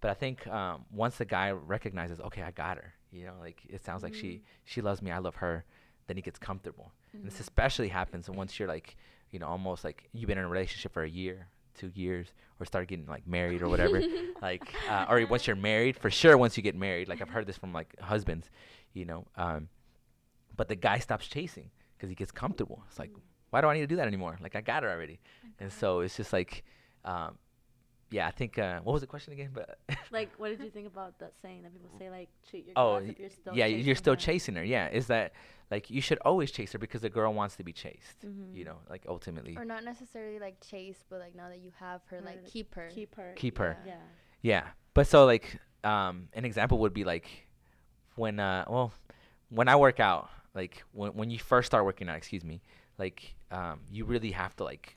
But I think um, once the guy recognizes, okay, I got her. You know, like it sounds like she she loves me, I love her. Then he gets comfortable. And this Mhm. especially happens once you're like, you know, almost like you've been in a relationship for a year, two years, or start getting like married or whatever. like, uh, or once you're married, for sure. Once you get married, like I've heard this from like husbands, you know. Um, but the guy stops chasing because he gets comfortable. It's like, why do I need to do that anymore? Like I got her already. And so it's just like, um, yeah, I think. Uh, what was the question again? But Like, what did you think about that saying that people say like treat your Oh, girl as if y- you're still yeah, chasing you're still her? chasing her. Yeah, is that like you should always chase her because the girl wants to be chased. Mhm. You know, like ultimately. Or not necessarily like chase, but like now that you have her, Her, like like, keep her. Keep her. Keep her. Yeah. Yeah, but so like um, an example would be like when uh well when I work out like when when you first start working out, excuse me, like um, you really have to like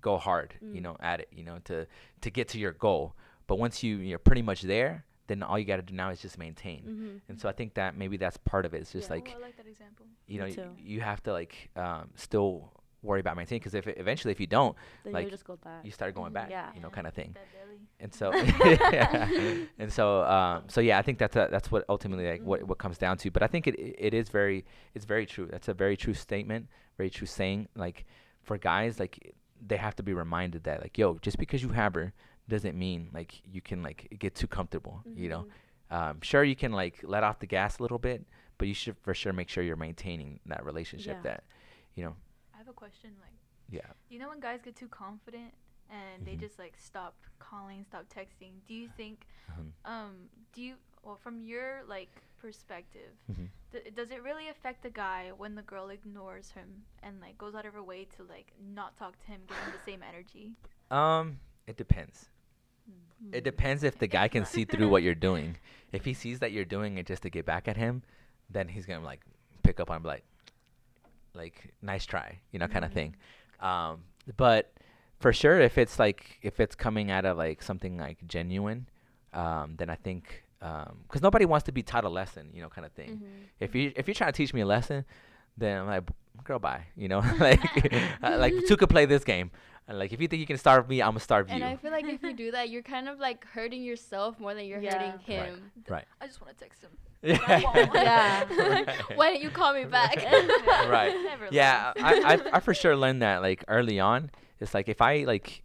go hard, you Mm. know, at it, you know, to to get to your goal. But once you you're pretty much there, then all you got to do now is just maintain. Mhm. And so I think that maybe that's part of it. It's just Yeah. like oh, I like that example. you know y- too. you have to like um, still worry about maintaining because if eventually if you don't, Then like, you just go back. you start going back, Yeah. you know, Yeah. kind of thing. And so and so um so yeah i think that's a, that's what ultimately like what, Mhm. what comes down to but i think it it is very it's very true that's a very true statement very true saying like for guys like they have to be reminded that like yo just because you have her doesn't mean like you can like get too comfortable you know Mhm. um sure you can like let off the gas a little bit but you should for sure make sure you're maintaining that relationship Yeah. that you know I have a question. Like, yeah you know when guys get too confident and they Mhm. just like stop calling, stop texting. Do you think, Mhm. um, do you, well, from your like perspective, Mhm. d- does it really affect the guy when the girl ignores him and like goes out of her way to like not talk to him, give him the same energy? um it depends Mm. It depends if the guy can see through what you're doing. If he sees that you're doing it just to get back at him, then he's gonna like pick up on like, like nice try, you know, kind of thing. Um, but for sure, if it's like if it's coming out of like something like genuine, um, then I think because nobody wants to be taught a lesson, you know, kind of thing. Mhm. If you if you're trying to teach me a lesson, then I'm like, girl, bye. You know, like uh, like two could play this game. And, like if you think you can starve me, I'm gonna starve And you. And I feel like if you do that, you're kind of like hurting yourself more than you're Yeah. hurting him. Right. right. I just want to text him. Yeah. Right. Why didn't you call me back? Right. Never yeah. I, I I for sure learned that like early on. It's like if I like,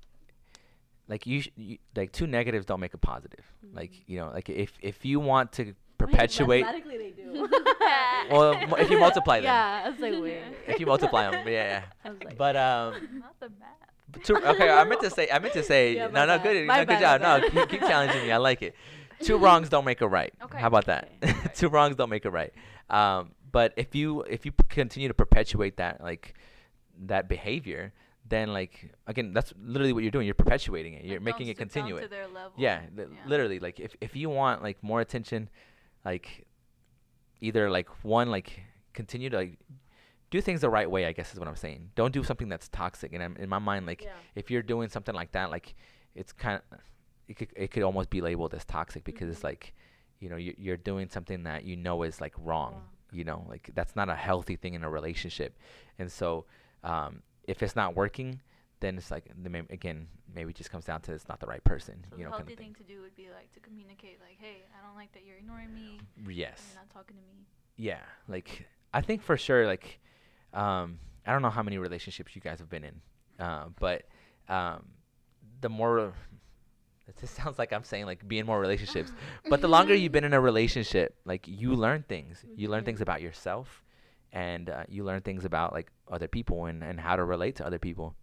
like you, sh- you like two negatives don't make a positive. Like you know, like if if you want to perpetuate, Mathematically, they do. well, m- if you multiply them, yeah, I was like, wait. if you multiply them, yeah, I was yeah. like, But um, Not the math. Two, okay, I meant to say. I meant to say. Yeah, no, my no, bad. good. My no, good bad, job. my No, keep, keep challenging me. I like it. Two wrongs don't make a right. Okay. How about that? Okay, okay. Two wrongs don't make a right. Um, but if you if you continue to perpetuate that like that behavior, then like again, that's literally what you're doing. You're perpetuating it. You're Like, making it continue it. Yeah, li- Yeah. literally. Like if if you want like more attention, like either like one like continue to like do things the right way. I guess is what I'm saying. Don't do something that's toxic. And I'm, in my mind, like yeah. if you're doing something like that, like it's kind of it could it could almost be labeled as toxic because it's Mhm. like you know you're, you're doing something that you know is like wrong. Wrong. You know, like that's not a healthy thing in a relationship. And so um, if it's not working, then it's like the may- again maybe it just comes down to it's not the right person. So you know, the kind healthy of thing. thing to do would be like to communicate, like, hey, I don't like that you're ignoring me. Yes. You're not talking to me. Yeah, like I think for sure, like um, I don't know how many relationships you guys have been in, uh, but um, the more this sounds like I'm saying like be in more relationships, but the longer you've been in a relationship, like you learn things. You learn things about yourself, and uh, you learn things about like other people and and how to relate to other people.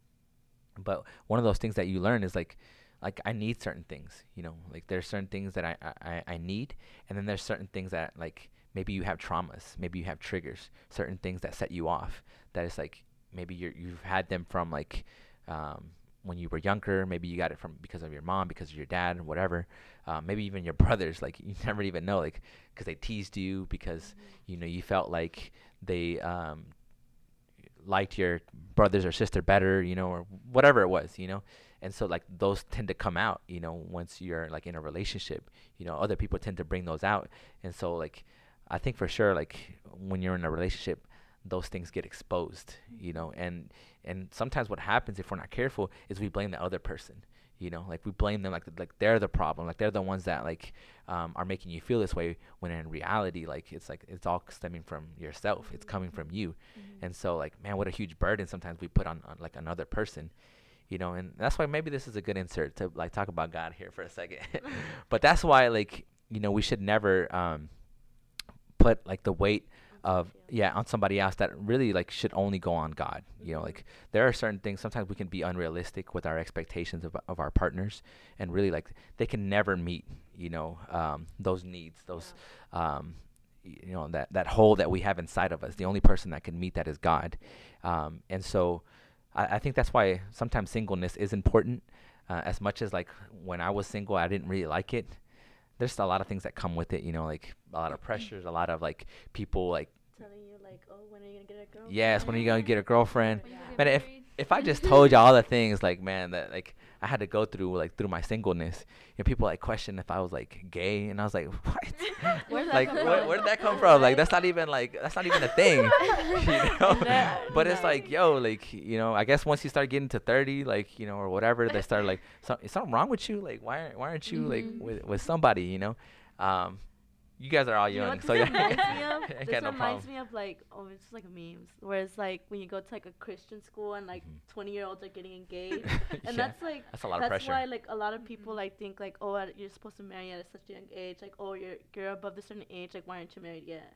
But one of those things that you learn is like like I need certain things, you know, like there's certain things that I, I, I- need and then there's certain things that like maybe you have traumas, maybe you have triggers, certain things that set you off. That is like maybe you're you've had them from like um, when you were younger. Maybe you got it from because of your mom, because of your dad, whatever. Uh, maybe even your brothers. Like you never even know, like because they teased you, because you know you felt like they um, liked your brothers or sister better, you know, or whatever it was, you know. And so like those tend to come out, you know, once you're like in a relationship, you know, other people tend to bring those out. And so like I think for sure like when you're in a relationship, those things get exposed, you know, and and sometimes what happens if we're not careful is we blame the other person. You know, like we blame them like like they're the problem, like they're the ones that like um, are making you feel this way. When in reality, like it's like it's all stemming from yourself. It's coming from you. And so like man, what a huge burden sometimes we put on, on like another person, you know. And that's why maybe this is a good insert to like talk about God here for a second. but that's why like you know we should never um, put like the weight of yeah on somebody else that really like should only go on God. You know, like there are certain things sometimes we can be unrealistic with our expectations of of our partners, and really like they can never meet you know um, those needs, those um, you know that that hole that we have inside of us. The only person that can meet that is God, um, and so I, I think that's why sometimes singleness is important. Uh, as much as like when I was single, I didn't really like it. There's a lot of things that come with it, you know, like a lot of pressures, a lot of like people like like, oh, when are you gonna get a girl? yes, when are you gonna get a girlfriend? Yeah. Man, if if I just told you all the things like man that like I had to go through like through my singleness, you know, people like question if I was like gay, and I was like, what? Like where, where did that come from? Like that's not even like that's not even a thing, you know. No, but it's like yo, like you know, I guess once you start getting to thirty, like you know, or whatever, they start like, so, is something wrong with you? Like why aren't why aren't you like Mhm. with with somebody? You know, um, you guys are all You know young, so this yeah, reminds me of? This got no reminds problem. me of like oh it's just like memes where it's like when you go to like a Christian school and like Mhm. twenty year olds are getting engaged and Yeah, that's like that's a lot of that's pressure. why like a lot of people Mhm. like think like oh you're supposed to marry at such a young age like oh you're you're above a certain age like why aren't you married yet?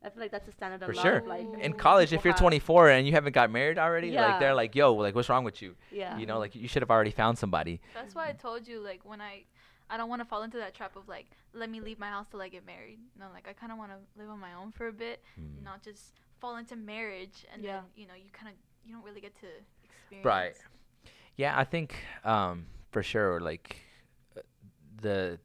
I feel like that's a standard For a lot sure. of like in college, if you're 24 and you haven't got married already, like they're like, "Yo, like what's wrong with you?" yeah You know, like you should have already found somebody. That's why I told you, like, when I, I don't want to fall into that trap of like, let me leave my house till I get married. No, like I kind of want to live on my own for a bit, Mm. not just fall into marriage and Yeah. then you know you kind of you don't really get to experience. Right. Yeah, I think um, for sure, like uh, the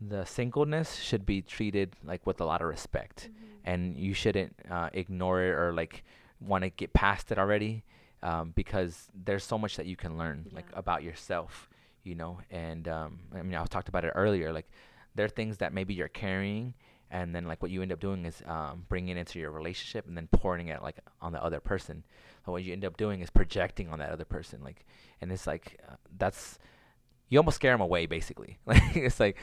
the singleness should be treated like with a lot of respect, and you shouldn't uh, ignore it or like want to get past it already, um, because there's so much that you can learn like about yourself, you know. And um, I mean, I was talked about it earlier. Like there are things that maybe you're carrying, and then like what you end up doing is um, bringing it into your relationship and then pouring it like on the other person. So what you end up doing is projecting on that other person, like, and it's like uh, that's you almost scare them away basically. Like it's like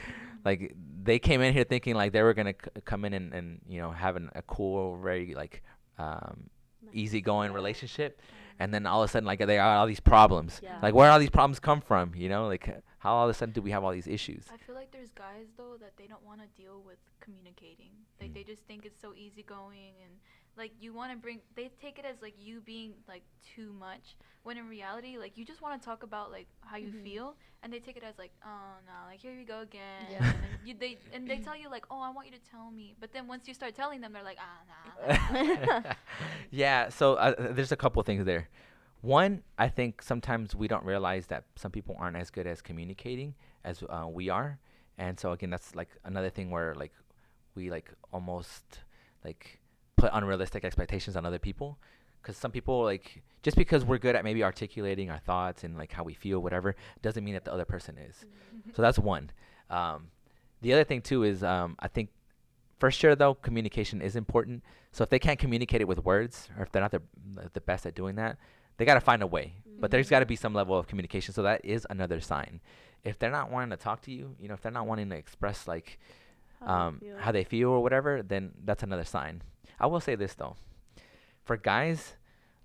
like they came in here thinking like they were gonna c- come in and, and you know having a cool, very like um, Nice. easygoing relationship, and then all of a sudden like there are all these problems. Yeah. Like where all these problems come from? You know, like how all of a sudden do we have all these issues? I feel like there's guys though that they don't want to deal with communicating. Like Mm. they just think it's so easygoing and like you want to bring they take it as like you being like too much when in reality like you just want to talk about like how you Mhm. feel and they take it as like oh no like here you go again Yeah. and then you they and they tell you like oh I want you to tell me but then once you start telling them they're like ah nah yeah, so uh, uh, there's a couple things there. One, I think sometimes we don't realize that some people aren't as good as communicating as uh, we are, and so again, that's like another thing where like we like almost like put unrealistic expectations on other people, because some people like just because we're good at maybe articulating our thoughts and like how we feel, whatever, doesn't mean that the other person is. So that's one. Um, the other thing too is um, I think for sure though communication is important. So if they can't communicate it with words, or if they're not the the best at doing that, they got to find a way. But there's got to be some level of communication. So that is another sign. If they're not wanting to talk to you, you know, if they're not wanting to express like um, feel. how they feel or whatever, then that's another sign. I will say this though, for guys,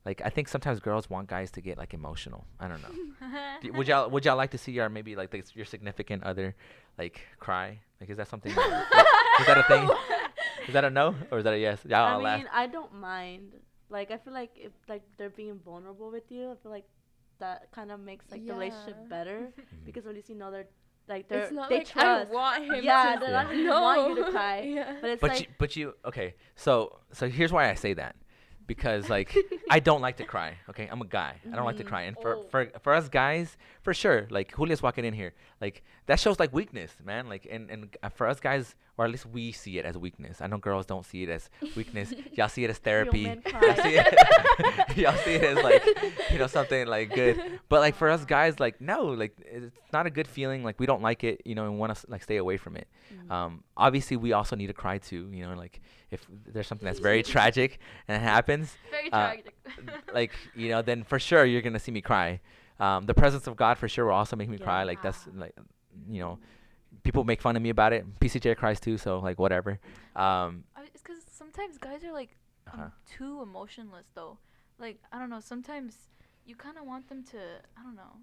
like I think sometimes girls want guys to get like emotional. I don't know. D- would y'all would y'all like to see your maybe like the, your significant other like cry? Like is that something? Is that a thing? Is that a no or is that a yes? Y'all I all laugh. mean, I don't mind. Like, I feel like if like they're being vulnerable with you, I feel like that kind of makes like the relationship Yeah. better because at least you know they're like they're It's not they like trust. I want him yeah, to they're Yeah. not just want you to cry, Yeah. but it's but like you, but you okay so so here's why i say that because like i don't like to cry okay i'm a guy i don't like to Mhm. cry and for, Oh. for for us guys for sure like julia's walking in here like that shows like weakness man like and and uh, for us guys or at least we see it as weakness. I know girls don't see it as weakness. Y'all see it as therapy. y'all see it y'all see it as like you know something like good. But like for us guys like no like it's not a good feeling. Like we don't like it you know and want to like stay away from it. Mm. um, obviously we also need to cry too you know like if there's something that's very tragic and it happens very uh, tragic. like you know then for sure you're gonna see me cry. Um, the presence of god for sure will also make me cry. Like that's like you know people make fun of me about it pcj cries too so like whatever um, I- it's because sometimes guys are like um, uh-huh. too emotionless though like I don't know sometimes you kind of want them to I don't know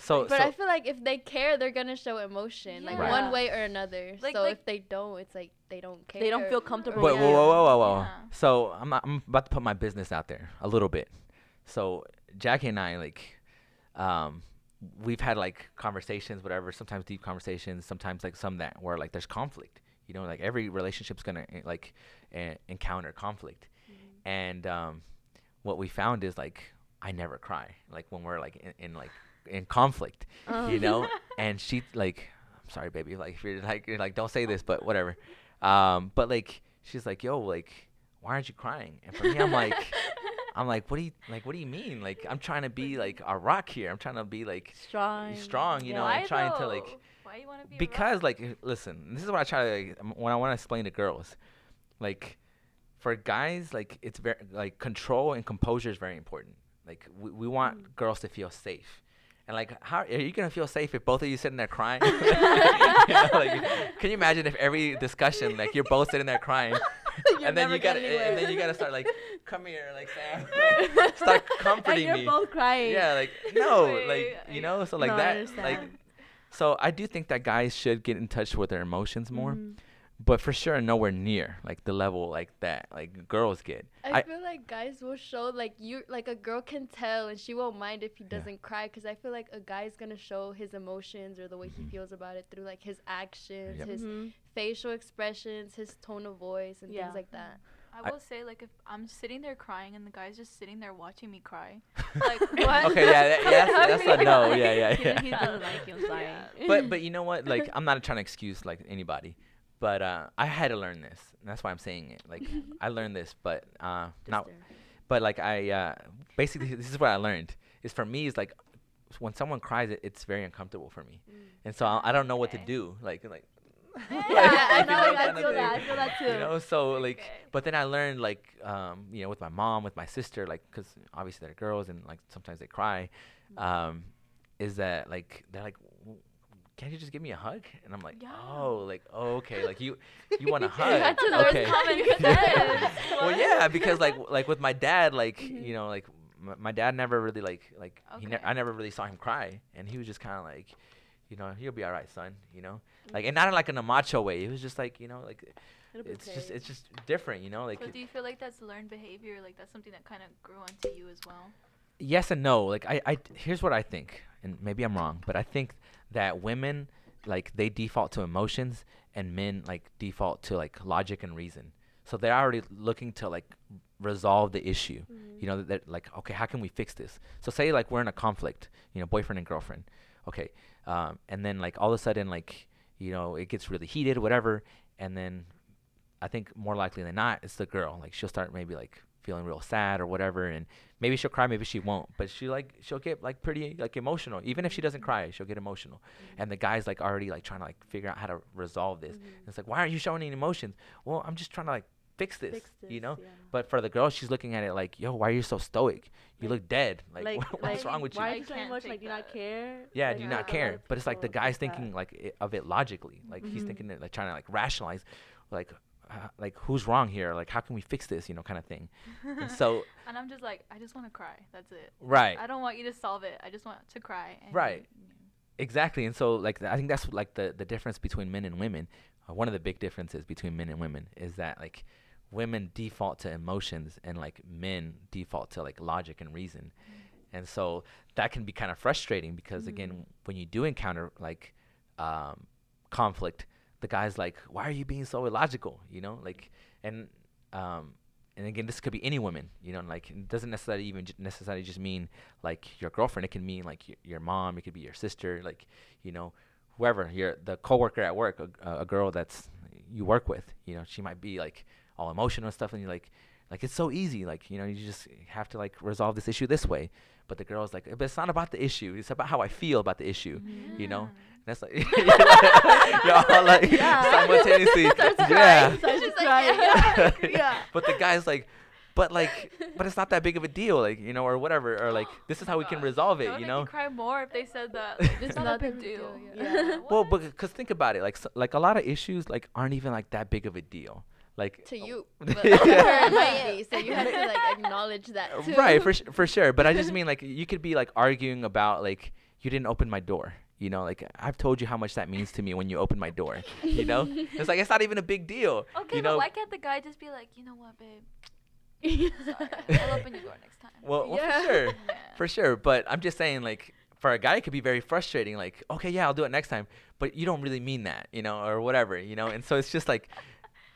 so but so I feel like if they care, they're gonna show emotion, like Right. one way or another. Like- so like- if they don't, it's like they don't care. They don't feel comfortable. Wait, yeah. whoa, whoa, whoa, whoa, whoa. Yeah. So I'm not, I'm about to put my business out there a little bit. So Jackie and I like, um, we've had like conversations, whatever. Sometimes deep conversations. Sometimes like some that where like there's conflict. You know, like every relationship's gonna eh, like encounter conflict. And um, what we found is like I never cry. Like when we're like in, in like in conflict Um, you know and she like i'm sorry baby like if you're like you're like don't say this but whatever um but like she's like yo like why aren't you crying and for me i'm like i'm like what do you like what do you mean? Like i'm trying to be like a rock here. I'm trying to be like strong. strong, you know, Why and trying to, like- Why you want to be because like listen this is what i try to like, when i want to explain to girls. Like for guys like it's very like control and composure is very important. Like we, we want Mm. girls to feel safe. And like how are you gonna feel safe if both of you sitting there crying? You know, like, can you imagine if every discussion like you're both sitting there crying and then never you gotta and then you gotta start like come here like sam start comforting and me you're both crying. yeah like no like you know so like No, I that like so I do think that guys should get in touch with their emotions more, Mhm. but for sure nowhere near like the level like that like girls get. I, I- feel like guys will show like you like a girl can tell and she won't mind if he doesn't cry because I feel like a guy's gonna show his emotions or the way Mhm. he feels about it through like his actions, Yep. his Mhm. Facial expressions, his tone of voice, and Yeah. things like that. I I- will say like if I'm sitting there crying and the guy's just sitting there watching me cry, like what? okay, yeah, that, yeah, that's, that's a no, yeah, yeah, yeah. he doesn't like you. I'm sorry. Yeah. but but you know what? Like I'm not trying to excuse like anybody, but uh, I had to learn this. And that's why I'm saying it. Like I learned this, but uh, not. there. But like I uh, basically this is what I learned is for me is like when someone cries, it, it's very uncomfortable for me, Mm. and so I, I don't know what to do. Like like Yeah, Like, I know, know, I feel that. I feel that too. You know, so like, Okay. but then I learned like, um, you know, with my mom, with my sister, like, cause obviously they're girls and like sometimes they cry, um, is that like they're like, can't you just give me a hug? And I'm like, Yeah. oh, like oh, okay, like you you want a hug? had okay. common well, yeah, because like like with my dad, like Mhm. you know, like my, my dad never really like like he ne- I never really saw him cry, and he was just kind of like, you know, he'll be all right, son. You know, like and not in like in a macho way. It was just like you know, like It'll be it's just it's just different. You know, like so do you feel like that's learned behavior? Like that's something that kind of grew onto you as well? yes and no. Like I, I here's what I think, and maybe I'm wrong, but I think that women like they default to emotions and men like default to like logic and reason. So they're already looking to like resolve the issue. Mhm. You know, that like okay, how can we fix this? So say like we're in a conflict, you know, boyfriend and girlfriend. Okay, um, and then like all of a sudden like you know it gets really heated, whatever, and then I think more likely than not, it's the girl. Like she'll start maybe like feeling real sad or whatever, and maybe she'll cry, maybe she won't, but she like she'll get like pretty like emotional. Even if she doesn't cry, she'll get emotional. And the guy's like already like trying to like figure out how to resolve this. Mhm. It's like why aren't you showing any emotions? Well, I'm just trying to like fix this, Fix you know. yeah. But for the girl, she's looking at it like, yo, why are you so stoic? You Like- look dead. Like, like, what's like, wrong with you? Why I are you so can't? Like, do you not care? Yeah, Like, do you not care? But it's like the people guy's think that. thinking like i- of it logically. Like he's Mhm. thinking it, like trying to like rationalize, like, uh, like who's wrong here? Like how can we fix this? You know, kind of thing. And so, and I'm just like, I just want to cry. That's it. right, I don't want you to solve it. I just want to cry. And Right. you know. exactly. And so, like, th- I think that's like the the difference between men and women. Uh, one of the big differences between men and women is that like women default to emotions and like men default to like logic and reason. And so that can be kind of frustrating because again, when you do encounter like um, conflict, the guy's like, "Why are you being so illogical?" You know, like, and um, and again, this could be any woman. You know, like it doesn't necessarily even j- necessarily just mean like your girlfriend. It can mean like your, your mom. It could be your sister. Like, you know, whoever your the coworker at work, a, a girl that's you work with. You know, she might be like all emotional and stuff, and you're like, like it's so easy. Like, you know, you just have to like resolve this issue this way. But the girl's like, but it's not about the issue. It's about how I feel about the issue. You know, Yeah. that's like y'all like Yeah. simultaneously. Yeah. crying, starts like, yeah. yeah. but the guy's like, but like, but it's not that big of a deal, like you know, or whatever, or like this is how we can resolve it, you make know. me cry more if they said that. Like, It's it's not, not a a big big deal. deal, yeah. Well, but cause think about it, like so, like a lot of issues like aren't even like that big of a deal, like to you. But to might be. So you have to like acknowledge that too. right for sh- for sure. But I just mean like you could be like arguing about like you didn't open my door. You know, like I've told you how much that means to me when you open my door. You know, it's like it's not even a big deal. Okay, you but why can't the guy just be like, you know what, babe? Sorry, I'll open your door next time. well, well Yeah. for sure. Yeah. For sure, but I'm just saying, like, for a guy, it could be very frustrating. Like, okay, yeah, I'll do it next time, but you don't really mean that, you know, or whatever, you know. And so it's just like,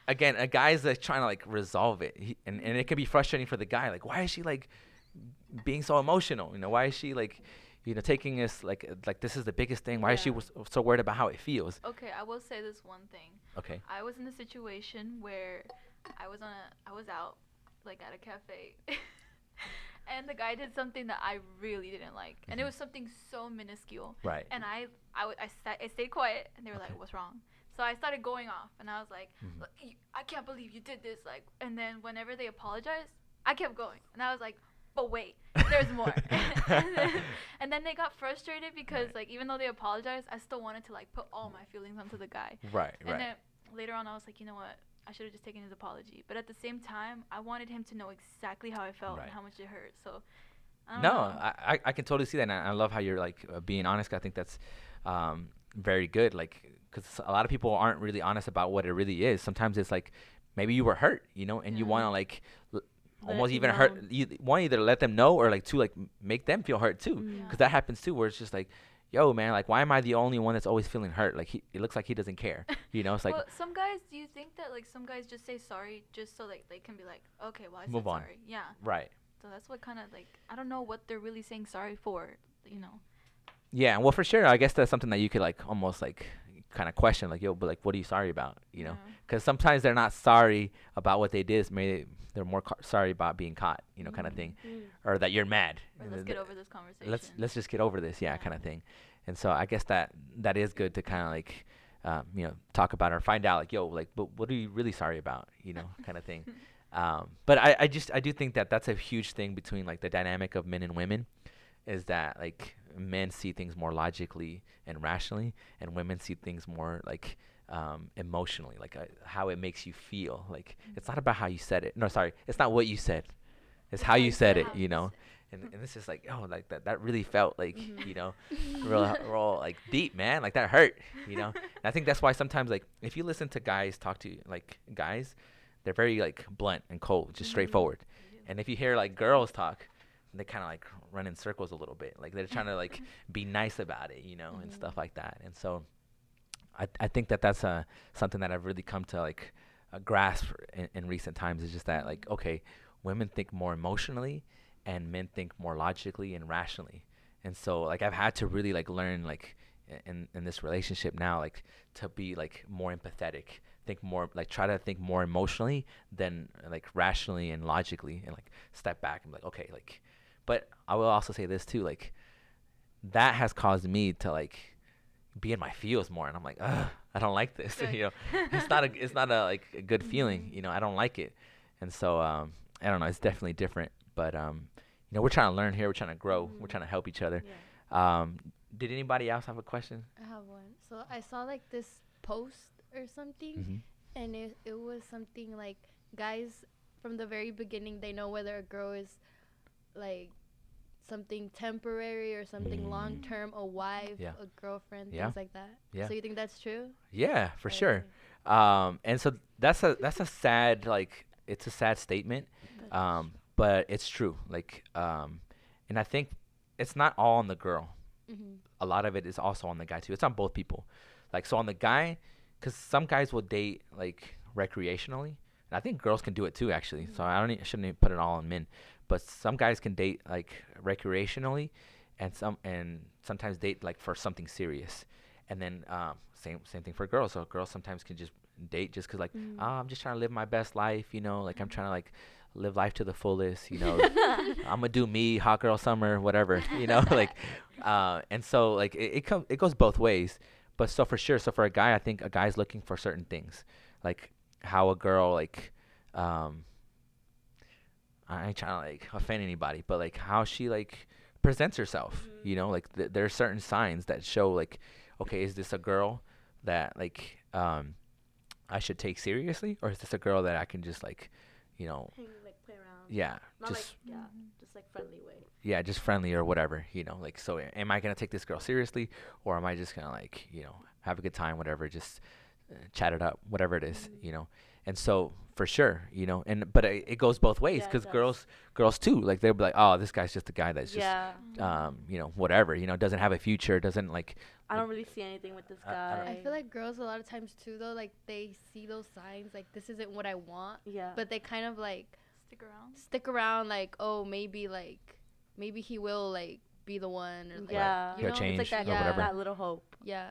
again, a guy's like trying to like resolve it, he, and and it could be frustrating for the guy. Like, why is she like being so emotional? You know, why is she like, you know, taking this like like this is the biggest thing? Why is she was so worried about how it feels? Okay, I will say this one thing. Okay. I was in a situation where I was on a I was out like at a cafe and the guy did something that I really didn't like. And it Mhm. was something so minuscule. Right. And I I, w- I, sta- I stayed quiet and they were Okay. like, "What's wrong?" So I started going off and I was like, Mhm. "I can't believe you did this." Like and then whenever they apologized, I kept going. And I was like, "But wait, there's more." and, then, and then they got frustrated because Right. like even though they apologized, I still wanted to like put all my feelings onto the guy. Right. And Right. then later on, I was like, you know what? I should have just taken his apology. But at the same time, I wanted him to know exactly how I felt Right. and how much it hurt. So, I No. I, I I can totally see that, and I I love how you're like uh, being honest. I think that's um, very good. Like, because a lot of people aren't really honest about what it really is. Sometimes it's like maybe you were hurt, you know, and you want to like l- almost even know. hurt. You want either let them know or like to like make them feel hurt too, because that happens too. Where it's just like, yo, man, like why am I the only one that's always feeling hurt? Like he, it looks like he doesn't care, you know. It's like well, some guys, do you think that like some guys just say sorry just so like they can be like, okay, well I Move said on. sorry. Yeah. right. So that's what kind of like I don't know what they're really saying sorry for. You know. Yeah, well, for sure. I guess that's something that you could like almost like kind of question, like, yo, but like, what are you sorry about? You know, Yeah. because sometimes they're not sorry about what they did. Maybe they're more ca- sorry about being caught, you know, kind of thing, Mm. or that you're mad. Or let's get over this conversation. let's let's just get over this, yeah, Yeah. kind of thing. And so I guess that that is good to kind of like um, you know, talk about or find out like, yo, like, but what are you really sorry about? You know, kind of thing. Um, but I, I just I do think that that's a huge thing between like the dynamic of men and women, is that like men see things more logically and rationally, and women see things more like um, emotionally, like uh, how it makes you feel. Like it's not about how you said it. No, sorry, it's not what you said. It's how you said it. You know. And, and this is like oh like that that really felt like Mhm. you know real real like deep man like that hurt you know and I think that's why sometimes like if you listen to guys talk to like guys they're very like blunt and cold just Mhm. straightforward and if you hear like girls talk they kind of like run in circles a little bit. Like they're trying to like be nice about it you know and stuff like that. And so I, I think that that's uh, something that I've really come to like uh, grasp in, in recent times is just that like okay women think more emotionally and men think more logically and rationally. And so like I've had to really like learn like in in this relationship now like to be like more empathetic think more like try to think more emotionally than like rationally and logically and like step back and be like okay like but I will also say this too like that has caused me to like be in my feels more and I'm like Ugh, I don't like this you know it's not a it's not a like a good feeling you know I don't like it and so um I don't know it's definitely different but um you know we're trying to learn here we're trying to grow we're Mhm. trying to help each other Yeah. um did anybody else have a question I have one. So I saw like this post or something, mm-hmm. and it it was something like guys from the very beginning they know whether a girl is like something temporary or something Mm. long term, a wife, Yeah. a girlfriend, Yeah. things like that. Yeah. So you think that's true? yeah for sure um and so that's a that's a sad like it's a sad statement But- um but it's true like um and i think it's not all on the girl Mhm. a lot of it is also on the guy too it's on both people like so on the guy because some guys will date like recreationally and i think girls can do it too actually so i don't I shouldn't even put it all on men but some guys can date like recreationally and some and sometimes date like for something serious. And then um, same same thing for girls. So girls sometimes can just date just because like Mm. "Ah, i'm just trying to live my best life you know like i'm trying to like live life to the fullest you know i'm gonna do me hot girl summer whatever you know like uh, and so like it, it comes it goes both ways. But so for sure so for a guy i think a guy's looking for certain things. Like how a girl like um i ain't trying to like offend anybody but like how she like presents herself you know like th- there are certain signs that show like okay is this a girl that like um i should take seriously or is this a girl that i can just like you know Hang, like play around. yeah Not just like yeah, just like friendly way. yeah, just friendly or whatever, you know. Like, so am I gonna take this girl seriously, or am I just gonna like, you know, have a good time, whatever, just uh, chat it up, whatever it is, you know. And so for sure, you know, and but it, it goes both ways because does. girls, girls too, like they'll be like, oh, this guy's just a guy that's just, yeah. um, you know, whatever, you know, doesn't have a future, doesn't like, I don't really see anything with this I- I guy. I feel like girls a lot of times too though, like they see those signs like this isn't what I want, yeah. but they kind of like Stick around. stick around like oh maybe like maybe he will like be the one or like yeah, you know? change it's like that, or whatever. that little hope. yeah.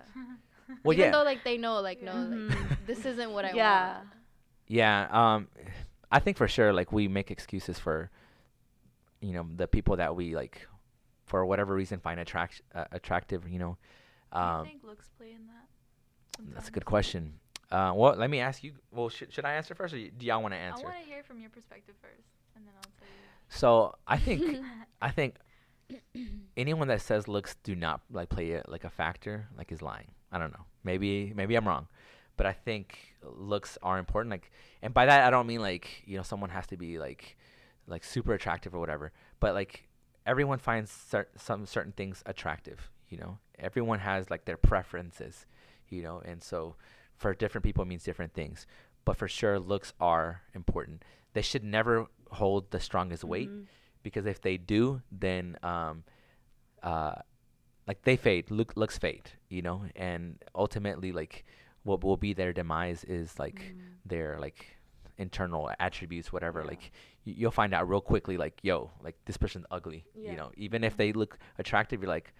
well, Even yeah, though like they know like no like this isn't what I yeah. want. Yeah, um, I think for sure, like we make excuses for, you know, the people that we like, for whatever reason, find attract uh, attractive. You know, Do you um, think looks play in that? that's a good question. Uh, well, let me ask you. Well, should should I answer first, or do y'all want to answer? I want to hear from your perspective first, and then I'll tell you. So I think I think anyone that says looks do not like play it like a factor like is lying. I don't know. Maybe maybe I'm wrong, but I think looks are important. Like, and by that I don't mean like you know someone has to be like like super attractive or whatever. But like everyone finds cer- some certain things attractive. You know, everyone has like their preferences. You know, and so for different people it means different things. But for sure, looks are important. They should never hold the strongest weight Mhm. because if they do, then um, uh, like they fade, look looks fade, you know, and ultimately like what will be their demise is like Mm. their like internal attributes, whatever. Yeah. Like y- you'll find out real quickly, like yo, like this person's ugly, Yeah. you know. Even if they look attractive, you're like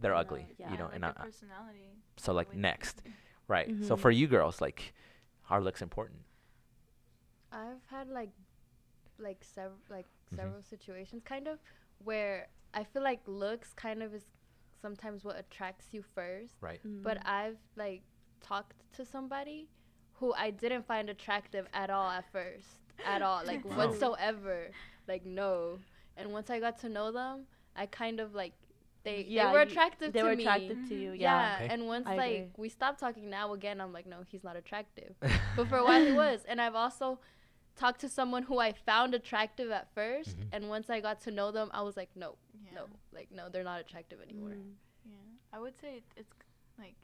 they're No, ugly, yeah. you know. like and their I, personality. so like next, right? So Mhm. for you girls, like, are looks important? I've had like like several like Mhm. several situations kind of where I feel like looks kind of is sometimes what attracts you first. Right. But Mm. I've like talked to somebody who I didn't find attractive at all at first, at all, like Oh. whatsoever, like no. And once I got to know them, I kind of like they Yeah, they were attractive. you- attractive They to were me. attracted to you. Yeah, Yeah. Okay. and once I like agree. we stopped talking now again, I'm like, no, he's not attractive. but for a while he was, and I've also talked to someone who I found attractive at 1st Mhm. and once I got to know them, I was like, no, Yeah. no, like no, they're not attractive anymore. Mm. Yeah. I would say it, it's like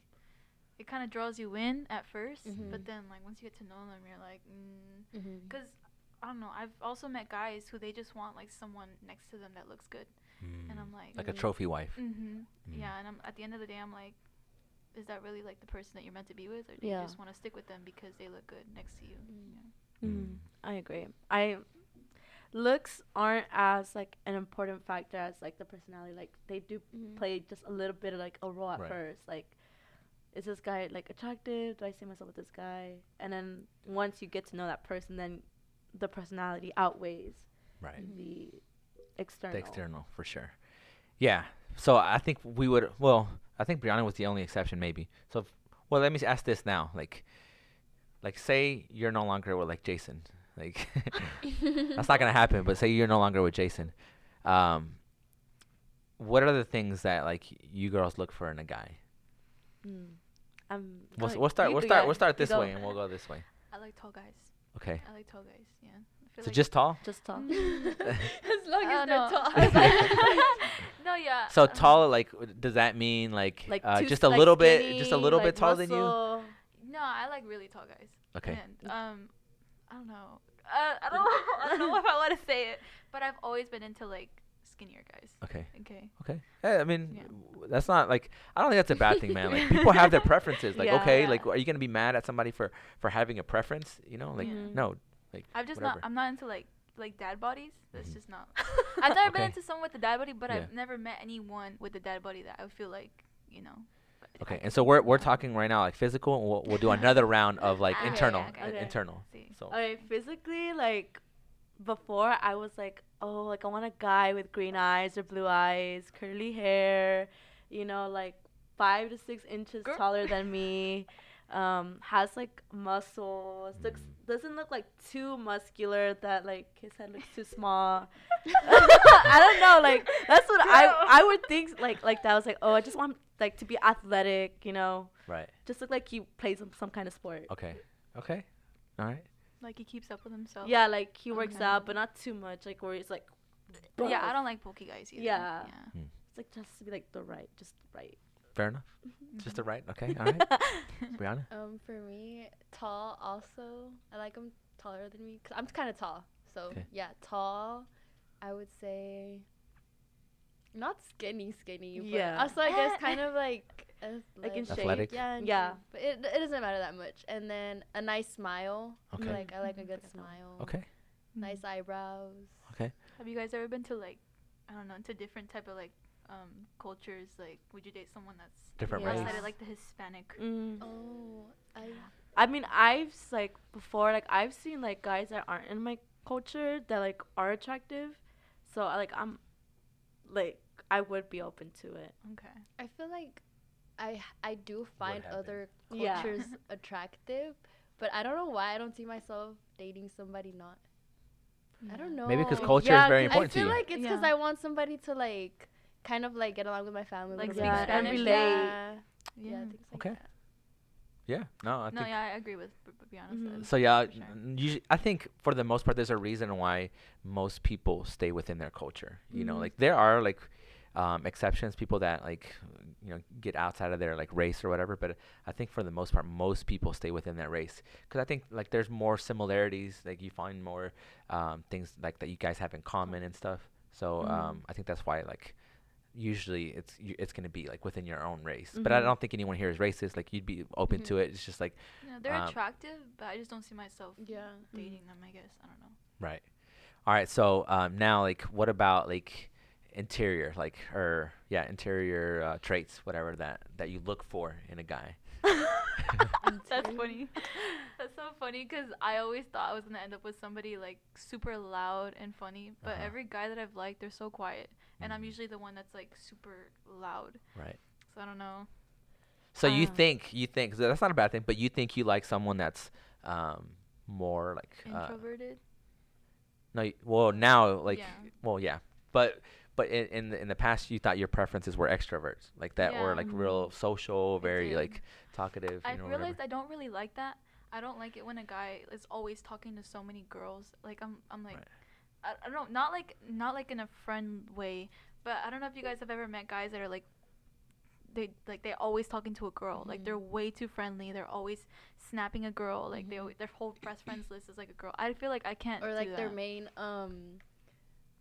it kind of draws you in at 1st Mhm. but then like once you get to know them, you're like, mm. Mm-hmm. Cause I don't know. I've also met guys who they just want like someone next to them that looks good, and I'm like, like a Mhm. trophy wife. mm-hmm. Mm. yeah. And I'm at the end of the day, I'm like, is that really like the person that you're meant to be with, or do Yeah. you just want to stick with them because they look good next to you? Mm. Yeah. Mm, I agree. I looks aren't as like an important factor as like the personality. Like they do Mm-hmm. play just a little bit of like a role at Right. first. Like, is this guy like attractive? Do I see myself with this guy? And then once you get to know that person, then the personality outweighs Right. the external. The external, for sure. Yeah. So I think we would. Well, I think Brianna was the only exception, maybe. So, if, well, let me ask this now. Like, like say you're no longer with like Jason. Like, that's not gonna happen. But say you're no longer with Jason. Um, what are the things that like you girls look for in a guy? Mm. Um, We'll, we'll start. We'll start. yeah, We'll start this way, and we'll go this way. I like tall guys. Okay. I like tall guys. Yeah. So like just tall. Just tall. as long as they're know. tall. no, yeah. So I tall, like, does that mean like, Like uh, just a like little bit, just a little like bit taller than you? No, I like really tall guys. Okay. And, um, I don't know. Uh, I don't. I don't know if I want to say it, but I've always been into like skinnier guys. Okay. Okay. Okay. Yeah, I mean, Yeah. w- that's not like I don't think that's a bad thing, man. Like people have their preferences. Like, Yeah. okay, Yeah. like are you gonna be mad at somebody for for having a preference? You know, like Yeah. no, like I've just whatever. not. I'm not into like like dad bodies. That's Mhm. just not. I've never been into someone with a dad body, but Yeah. I've never met anyone with a dad body that I would feel like you know. Okay. And so we're we're talking right now like physical, and we'll we'll do another round of like Okay, internal, okay, okay. internal. See. So Okay, physically, like before, I was like, oh, like I want a guy with green eyes or blue eyes, curly hair, you know, like five to six inches Girl. taller than me, um, has like muscles, looks Mm. doesn't look like too muscular that like his head looks too small. I don't know, like that's what Girl. I I would think like like that. I was like, oh, I just want like to be athletic, you know, right. just look like he plays some, some kind of sport. Okay. Okay. All right. Like he keeps up with himself. Yeah, like he works Okay. out, but not too much. Like where he's like, But yeah, I don't like bulky guys either. Yeah. Yeah. It's like just to be like the right, just right. Fair enough. Just Mhm. the right. Okay. All right. Brianna. Um, for me, tall also. I like them taller than me because I'm kind of tall. So Okay. yeah, tall. I would say not skinny, skinny. But Yeah. Also, I guess kind of like Like in athletic. shape. Athletic. Yeah. in Yeah. shape. But it, it doesn't matter that much. And then a nice smile. Okay. Like I like a good Good smile. Okay. Nice eyebrows. Okay. Have you guys ever been to like, I don't know, to different type of like um cultures? Like, would you date someone that's Different Yeah. race. outside of like the Hispanic? Mm. Oh, I. I mean, I've like before, like I've seen like guys that aren't in my culture that like are attractive, so like I'm, like I would be open to it. Okay. I feel like I I do find happened? other Yeah. cultures attractive, but I don't know why I don't see myself dating somebody not. I don't know. Maybe because culture yeah, is very 'cause I important to you. I feel like it's because Yeah. I want somebody to like kind of like get along with my family. Like little speak bit. Spanish. relate. Yeah. Yeah. Yeah, things like Okay. that. yeah. No. I no, think yeah, I agree with B- B- Brianna. Mhm. So yeah, For sure. usually, I think for the most part, there's a reason why most people stay within their culture. You know, Mhm. like there are like um, exceptions, people that like you know get outside of their like race or whatever. But I think for the most part, most people stay within that race because I think like there's more similarities. Like you find more um, things like that you guys have in common and stuff. So Mhm. um, I think that's why like usually it's y- it's gonna be like within your own race. But I Mhm. don't think anyone here is racist. Like you'd be open to Mhm. it. It's just like Yeah, they're um, attractive, but I just don't see myself Yeah. dating them. I guess I don't know. Right. All right. So um, now, like, what about like interior, like, or yeah, interior uh, traits, whatever that that you look for in a guy? That's funny. That's so funny because I always thought I was gonna end up with somebody like super loud and funny, but Uh-huh. every guy that I've liked, they're so quiet, and I'm Mhm. usually the one that's like super loud. Right. So I don't know. So you Ah. think you think so that's not a bad thing, but you think you like someone that's um more like uh, Introverted. no well now like Yeah. well yeah but but in in the, in the past you thought your preferences were extroverts like that or like real social very like talkative I you know whatever. realized I don't really like that. I don't like it when a guy is always talking to so many girls. Like I'm, I'm like, Right. I, I don't know, not like, not like in a friend way, but I don't know if you guys have ever met guys that are like, they like they're always talking to a girl. Like they're way too friendly. They're always snapping a girl. Like they, Mhm. always, their whole best friends list is like a girl. I feel like I can't. or do like their main um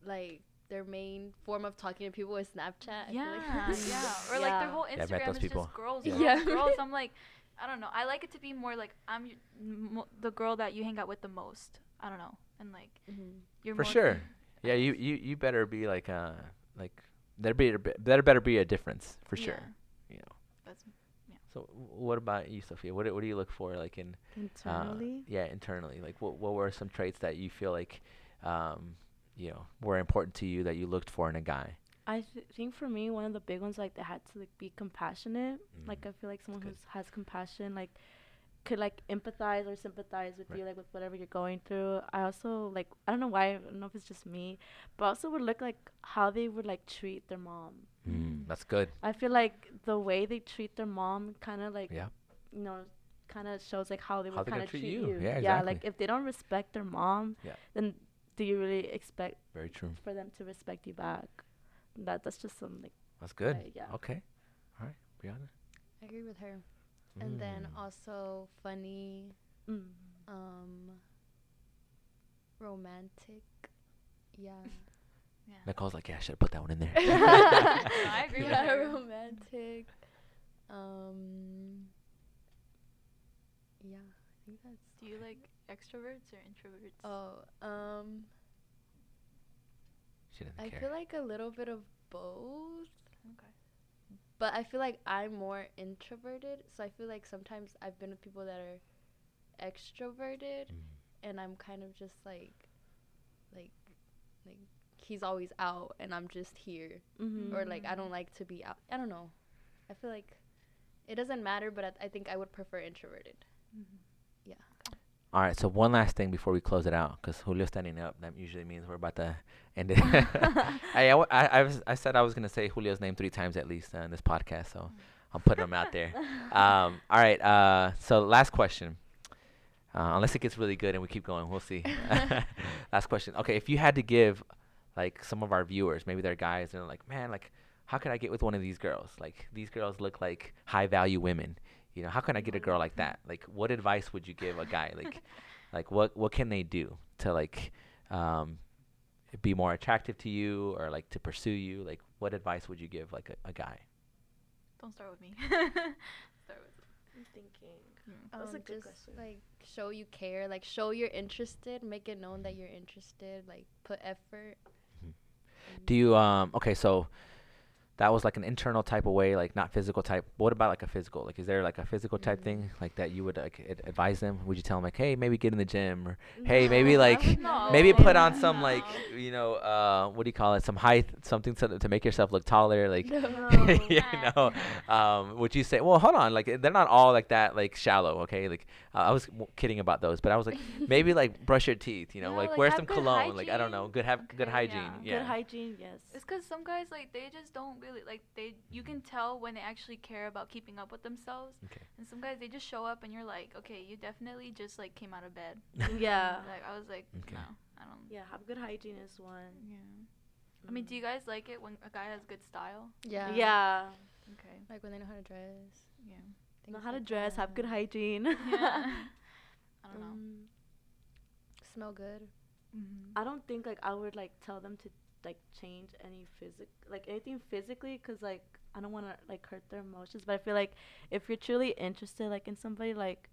like their main form of talking to people is Snapchat. Yeah, like. yeah. Or like their whole Yeah, I met Instagram those is people. just girls, Yeah. girls, Yeah. girls. I'm like, I don't know. I like it to be more like I'm y- mo- the girl that you hang out with the most. I don't know, and like Mhm. you're For more sure. yeah you you you better be like uh like there be there better be a difference for sure Yeah, you know that's so what about you sophia what do, what do you look for like in uh, Internally. yeah internally like what what were some traits that you feel like um you know were important to you that you looked for in a guy I th- think for me, one of the big ones, like they had to like be compassionate. Like Mhm. I feel like someone who has compassion, like could like empathize or sympathize with Right. you, like with whatever you're going through. I also like I don't know why, I don't know if it's just me, but also would look like how they would like treat their mom. mm, that's good I feel like the way they treat their mom kind of like Yeah. you know kind of shows like how they How would kind of treat treat you. you. Yeah, Yeah, like if they don't respect their mom, Yeah. then do you really expect very true for them to respect you back? That that's just some like that's good I- yeah. okay all right brianna I agree with her. And then Mm. also funny, mm, um romantic. Yeah. yeah. nicole's like yeah i should have put that one in there I agree with yeah, her. romantic. Um Yeah, I think that's Do you like extroverts or introverts? Oh, um she didn't I care feel like a little bit of both. okay. But I feel like I'm more introverted, so I feel like sometimes I've been with people that are extroverted Mm. and I'm kind of just like like like he's always out and I'm just here mhm. or like I don't like to be out. I don't know. I feel like it doesn't matter, but I, I think I would prefer introverted. All right, so one last thing before we close it out, because Julio's standing up. That usually means we're about to end it. I, I, I, was, I said I was going to say Julio's name three times at least uh, in this podcast, so I'm putting him out there. Um, all right, uh, so last question. Uh, unless it gets really good and we keep going, we'll see. last question. Okay, if you had to give, like, some of our viewers, maybe they're guys, and they're like, man, like, how can I get with one of these girls? Like, these girls look like high value women. You know, how can I get a girl like that? Like, what advice would you give a guy? Like, like what what can they do to like um, be more attractive to you or like to pursue you? Like, what advice would you give like a, a guy? Don't start with me. start with. I'm thinking. Mm. That's a Um, good just question. like show you care, like show you're interested, make it known that you're interested, like put effort. Mhm. Do you um okay, so that was like an internal type of way, like not physical type. What about like a physical? Like, is there like a physical type Mm. thing like that you would like ad- advise them? Would you tell them like, hey, maybe get in the gym, or Hey, maybe, No, I like, No. maybe put on that. some like you know uh what do you call it? Some height, something to to make yourself look taller, like. No. you know, um, would you say? Well, hold on. Like they're not all like that, like shallow. Okay, like uh, I was w- kidding about those, but I was like maybe like brush your teeth. You know, Yeah, like, like, wear some good cologne. Like I don't know, good have good hygiene. yeah. Yeah. Good hygiene, yes. It's because some guys like they just don't really like they. You can tell when they actually care about keeping up with themselves. Okay. And some guys they just show up and you're like, okay, you definitely just like came out of bed. yeah. Like I was like, Okay. no, I don't. Yeah, have good hygiene is one. Yeah. I mean, do you Mm. guys like it when a guy has good style? yeah. Yeah. Okay. Like when they know how to dress. Yeah. Know things how to like dress, have good hygiene. Yeah. I don't know. Mm, Smell good. Mm-hmm. I don't think like I would like tell them to like change any physic like anything physically because like I don't want to like hurt their emotions. But I feel like if you're truly interested like in somebody, like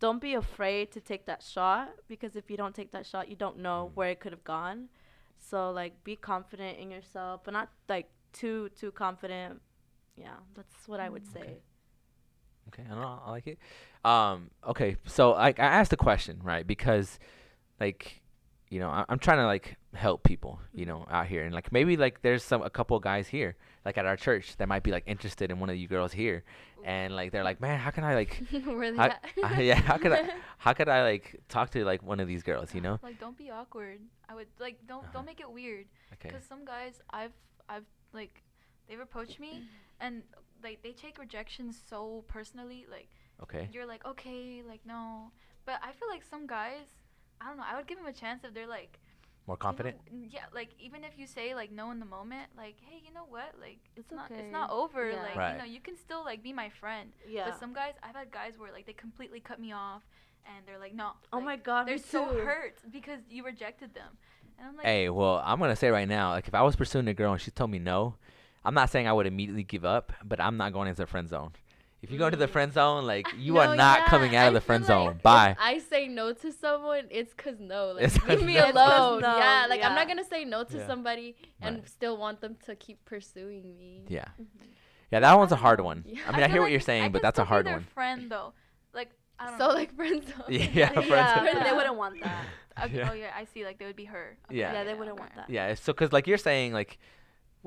don't be afraid to take that shot because if you don't take that shot, you don't know Mm. where it could have gone. So like be confident in yourself, but not like too too confident. Yeah, that's what I would Mm. say. Okay. Okay, I don't know. I like it. Um, okay, so like I asked a question, right? Because, like, you know, I, I'm trying to like help people, you know, out here, and like maybe like there's some a couple guys here, like at our church, that might be like interested in one of you girls here, and like they're like, man, how can I like, Where they how, at? uh, yeah, how could I, how could I like talk to like one of these girls, you know? Like don't be awkward. I would like don't Uh-huh. don't make it weird. Okay. Because some guys I've I've like they've approached me and like they take rejection so personally. Like Okay. you're like okay, like no. But I feel like some guys, I don't know. I would give them a chance if they're like More you know, confident. yeah, like even if you say like no in the moment, like hey, you know what? Like It's not okay. it's not over. Yeah. Like Right. you know you can still like be my friend. Yeah. But some guys, I've had guys where like they completely cut me off, and they're like no. oh like, my god, they're me so too. hurt because you rejected them. And I'm like, Hey, well, I'm gonna say right now, like if I was pursuing a girl and she told me no, I'm not saying I would immediately give up, but I'm not going into the friend zone. If you go into the friend zone, like you No, are not yeah, coming out I of the feel friend like zone. if Bye. I say no to someone, it's cause no. Like It's 'cause leave me no. Alone. no, yeah, like I'm not gonna say no to Yeah. somebody and Right. still want them to keep pursuing me. Yeah. Mm-hmm. Yeah, that one's a hard one. Yeah. I mean, I, feel hear what you're I saying, but that's a still be hard their one. Friend though, like I don't So know. like friend zone. Yeah, friend yeah, they wouldn't want that. Okay, Yeah. Oh yeah, I see. Like they would be her. Yeah. Yeah, they wouldn't want that. Yeah, so because like you're saying, like, w-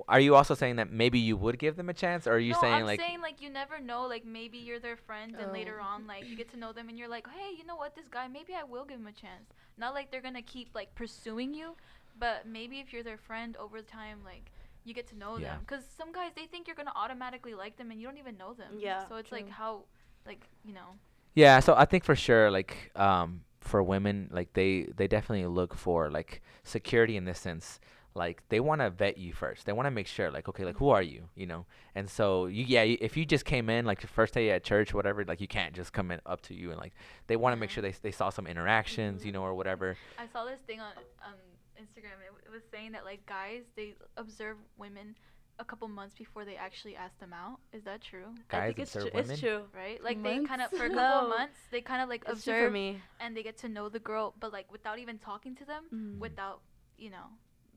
are you also saying that maybe you would give them a chance, or are you no, saying I'm like, saying like you never know. Like maybe you're their friend, and later Oh. on, like you get to know them, and you're like, hey, you know what? This guy, maybe I will give him a chance. Not like they're gonna keep like pursuing you, but maybe if you're their friend over time, like you get to know Yeah. them. Because some guys they think you're gonna automatically like them, and you don't even know them. Yeah, So it's like how, like you know. Yeah, so I think for sure, like, um, for women, like they they definitely look for like security in this sense. Like they want to vet you first. They want to make sure, like, okay, like who are you, you know? And so you, yeah, if you just came in like the first day at church, or whatever, like you can't just come in up to you and like they want to make sure they they saw some interactions, you know, or whatever. I saw this thing on um, Instagram. It, w- it was saying that like guys they observe women a couple months before they actually ask them out. Is that true? I Guys think it's observe true. women. It's true. Right? Like they kind of for a couple of No. months they kind of like It's observe me. and they get to know the girl, but like without even talking to them, Mhm. without you know,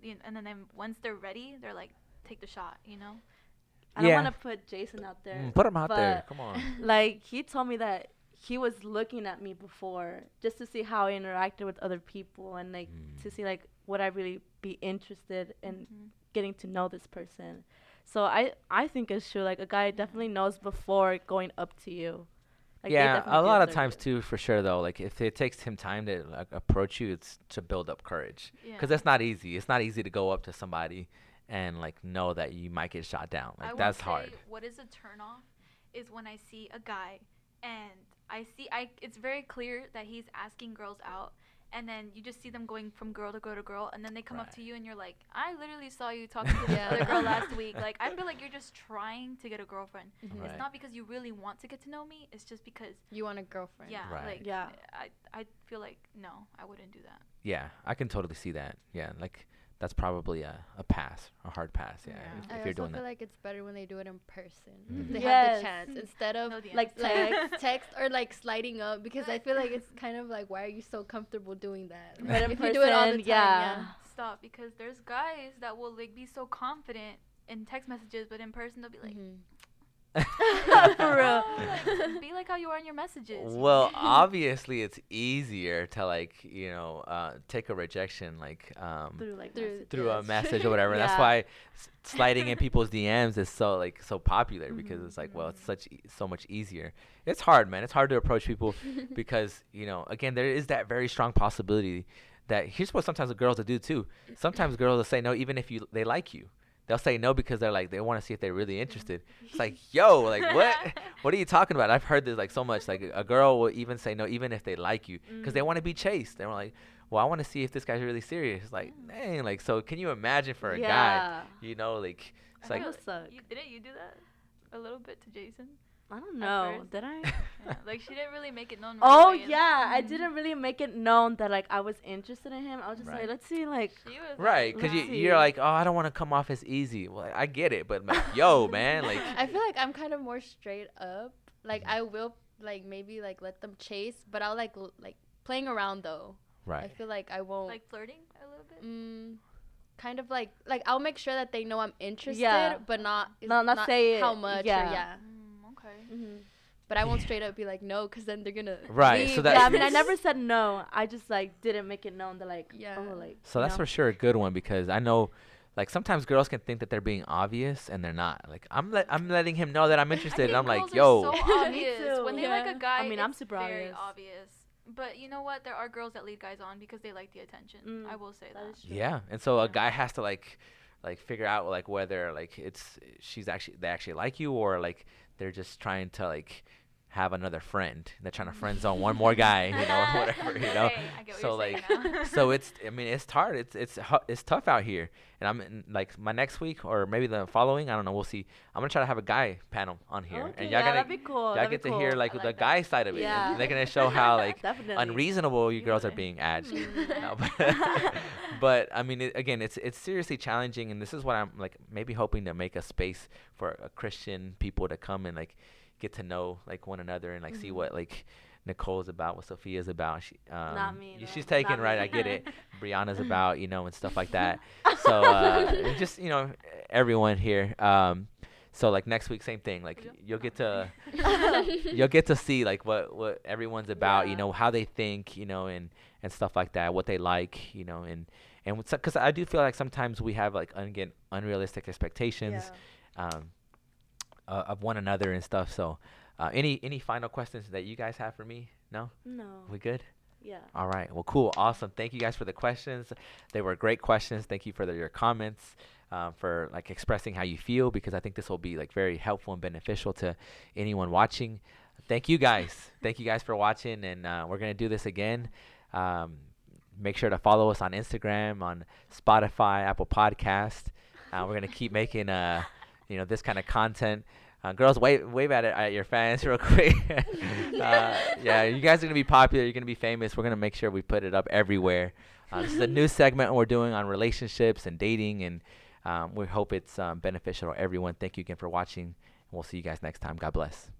you and then, then once they're ready, they're like take the shot. You know? I don't want to put Jason out there. Mm, put them out there. but, Come on. Like he told me that he was looking at me before just to see how I interacted with other people and like to Mm. see like would I really be interested in Mhm. getting to know this person. So I I think it's true. Like a guy definitely knows before going up to you. Like, yeah, a lot of times too, for sure though. Like if it takes him time to like approach you, it's to build up courage. Yeah. because that's not easy. It's not easy to go up to somebody and like know that you might get shot down. Like would that's hard. What is a turnoff is when I see a guy and I see I it's very clear that he's asking girls out and then you just see them going from girl to girl to girl and then they come up to you and you're like, I literally saw you talking to this Yeah. other girl last week. Like I feel like you're just trying to get a girlfriend. Mhm. Right. It's not because you really want to get to know me, it's just because You want a girlfriend. yeah, Right. like Yeah. I I feel like no, I wouldn't do that. Yeah, I can totally see that. Yeah, like that's probably a, a pass, a hard pass. Yeah, Yeah. if, I if you're also doing feel that. like it's better when they do it in person. If they Yes. have the chance instead of No like like text. text or like sliding up because I feel like it's kind of like why are you so comfortable doing that? But Like, in if you do it all the person, time, yeah. Stop because there's guys that will like be so confident in text messages, but in person they'll be like, Mhm. For real. like, be like how you are in your messages. Well, obviously it's easier to like you know uh, take a rejection like um, through like Through- through a message or whatever. That's why s- sliding in people's DMs is so like so popular because Mhm. it's like well it's Mhm. such e- so much easier. It's hard, man. It's hard to approach people because you know again there is that very strong possibility that here's what sometimes the girls will do too. Sometimes girls will say no even if you they like you. They'll say no because they're like they want to see if they're really interested. It's like yo like what what are you talking about? I've heard this like so much. Like a girl will even say no even if they like you because they Mm. want to be chased. They're like, well, I want to see if this guy's really serious. Like, dang, like so. Can you imagine for a guy? You know, like I it's like feel That suck. You, didn't you do that a little bit to Jason? I don't know. Did I? Yeah, like she didn't really make it known. right Oh away, yeah, I Mhm. didn't really make it known that like I was interested in him. I was just Right. like, let's see, like She was right like, because you, you're like, oh, I don't want to come off as easy. Well, I get it, but like, yo, man, like, I feel like I'm kind of more straight up. Like I will like maybe like let them chase, but I'll like l- like playing around though. Right. I feel like I won't. like flirting a little bit. mm, kind of like like I'll make sure that they know I'm interested, Yeah. but not No, not say how much. yeah. Or yeah. Mm, okay. mhm. but I won't straight up be like no, cause then they're gonna Right, so that- yeah, I mean, I never said no. I just like didn't make it known that like, Yeah. oh, like. So that's know? for sure a good one because I know, like sometimes girls can think that they're being obvious and they're not. Like I'm let I'm letting him know that I'm interested, and I'm like, yo, are so obvious. too. when they like a guy, I mean, I'm it's super very obvious. obvious. But you know what? There are girls that lead guys on because they like the attention. Mm, I will say that. that is true. yeah. And so a guy has to like, like figure out like whether like it's she's actually they actually like you or like they're just trying to like have another friend. They're trying to friend zone one more guy, you know, or whatever, you know. Hey, I get what so like so it's i mean it's hard it's it's it's tough out here and i'm in, like my next week or maybe the following i don't know we'll see i'm gonna try to have a guy panel on here Okay, and y'all gonna that'd be cool. y'all that'd get to hear cool. like the that. guy side of it Yeah. they're gonna show how like unreasonable you girls are being at. No, but, but i mean it, again it's it's seriously challenging and this is what i'm like maybe hoping to make a space for a christian people to come and like get to know like one another and like see Mhm. what like Nicole's about, what Sophia's about. She, um, Not me, though. She's taken Not right. me. I get it. Brianna's about, you know, and stuff like that. So uh, just you know, everyone here. Um, so like next week, same thing. Like Yeah. you'll get to you'll get to see like what what everyone's about. You know how they think. You know and and stuff like that. What they like. You know and and because I do feel like sometimes we have like again unrealistic expectations Yeah. um, uh, of one another and stuff. So, uh, any any final questions that you guys have for me? No, No. we good? Yeah. All right. Well, cool. Awesome. Thank you guys for the questions. They were great questions. Thank you for the, your comments, um, for like expressing how you feel because I think this will be like very helpful and beneficial to anyone watching. Thank you guys. Thank you guys for watching, and uh, we're gonna do this again. Um, make sure to follow us on Instagram, on Spotify, Apple Podcast. Uh, we're gonna keep making uh, you know, this kind of content. Uh, girls, wave wave at it at your fans real quick. uh, yeah, you guys are gonna be popular. You're gonna be famous. We're gonna make sure we put it up everywhere. Uh, this is a new segment we're doing on relationships and dating, and um, we hope it's um, beneficial to everyone. Thank you again for watching, and we'll see you guys next time. God bless.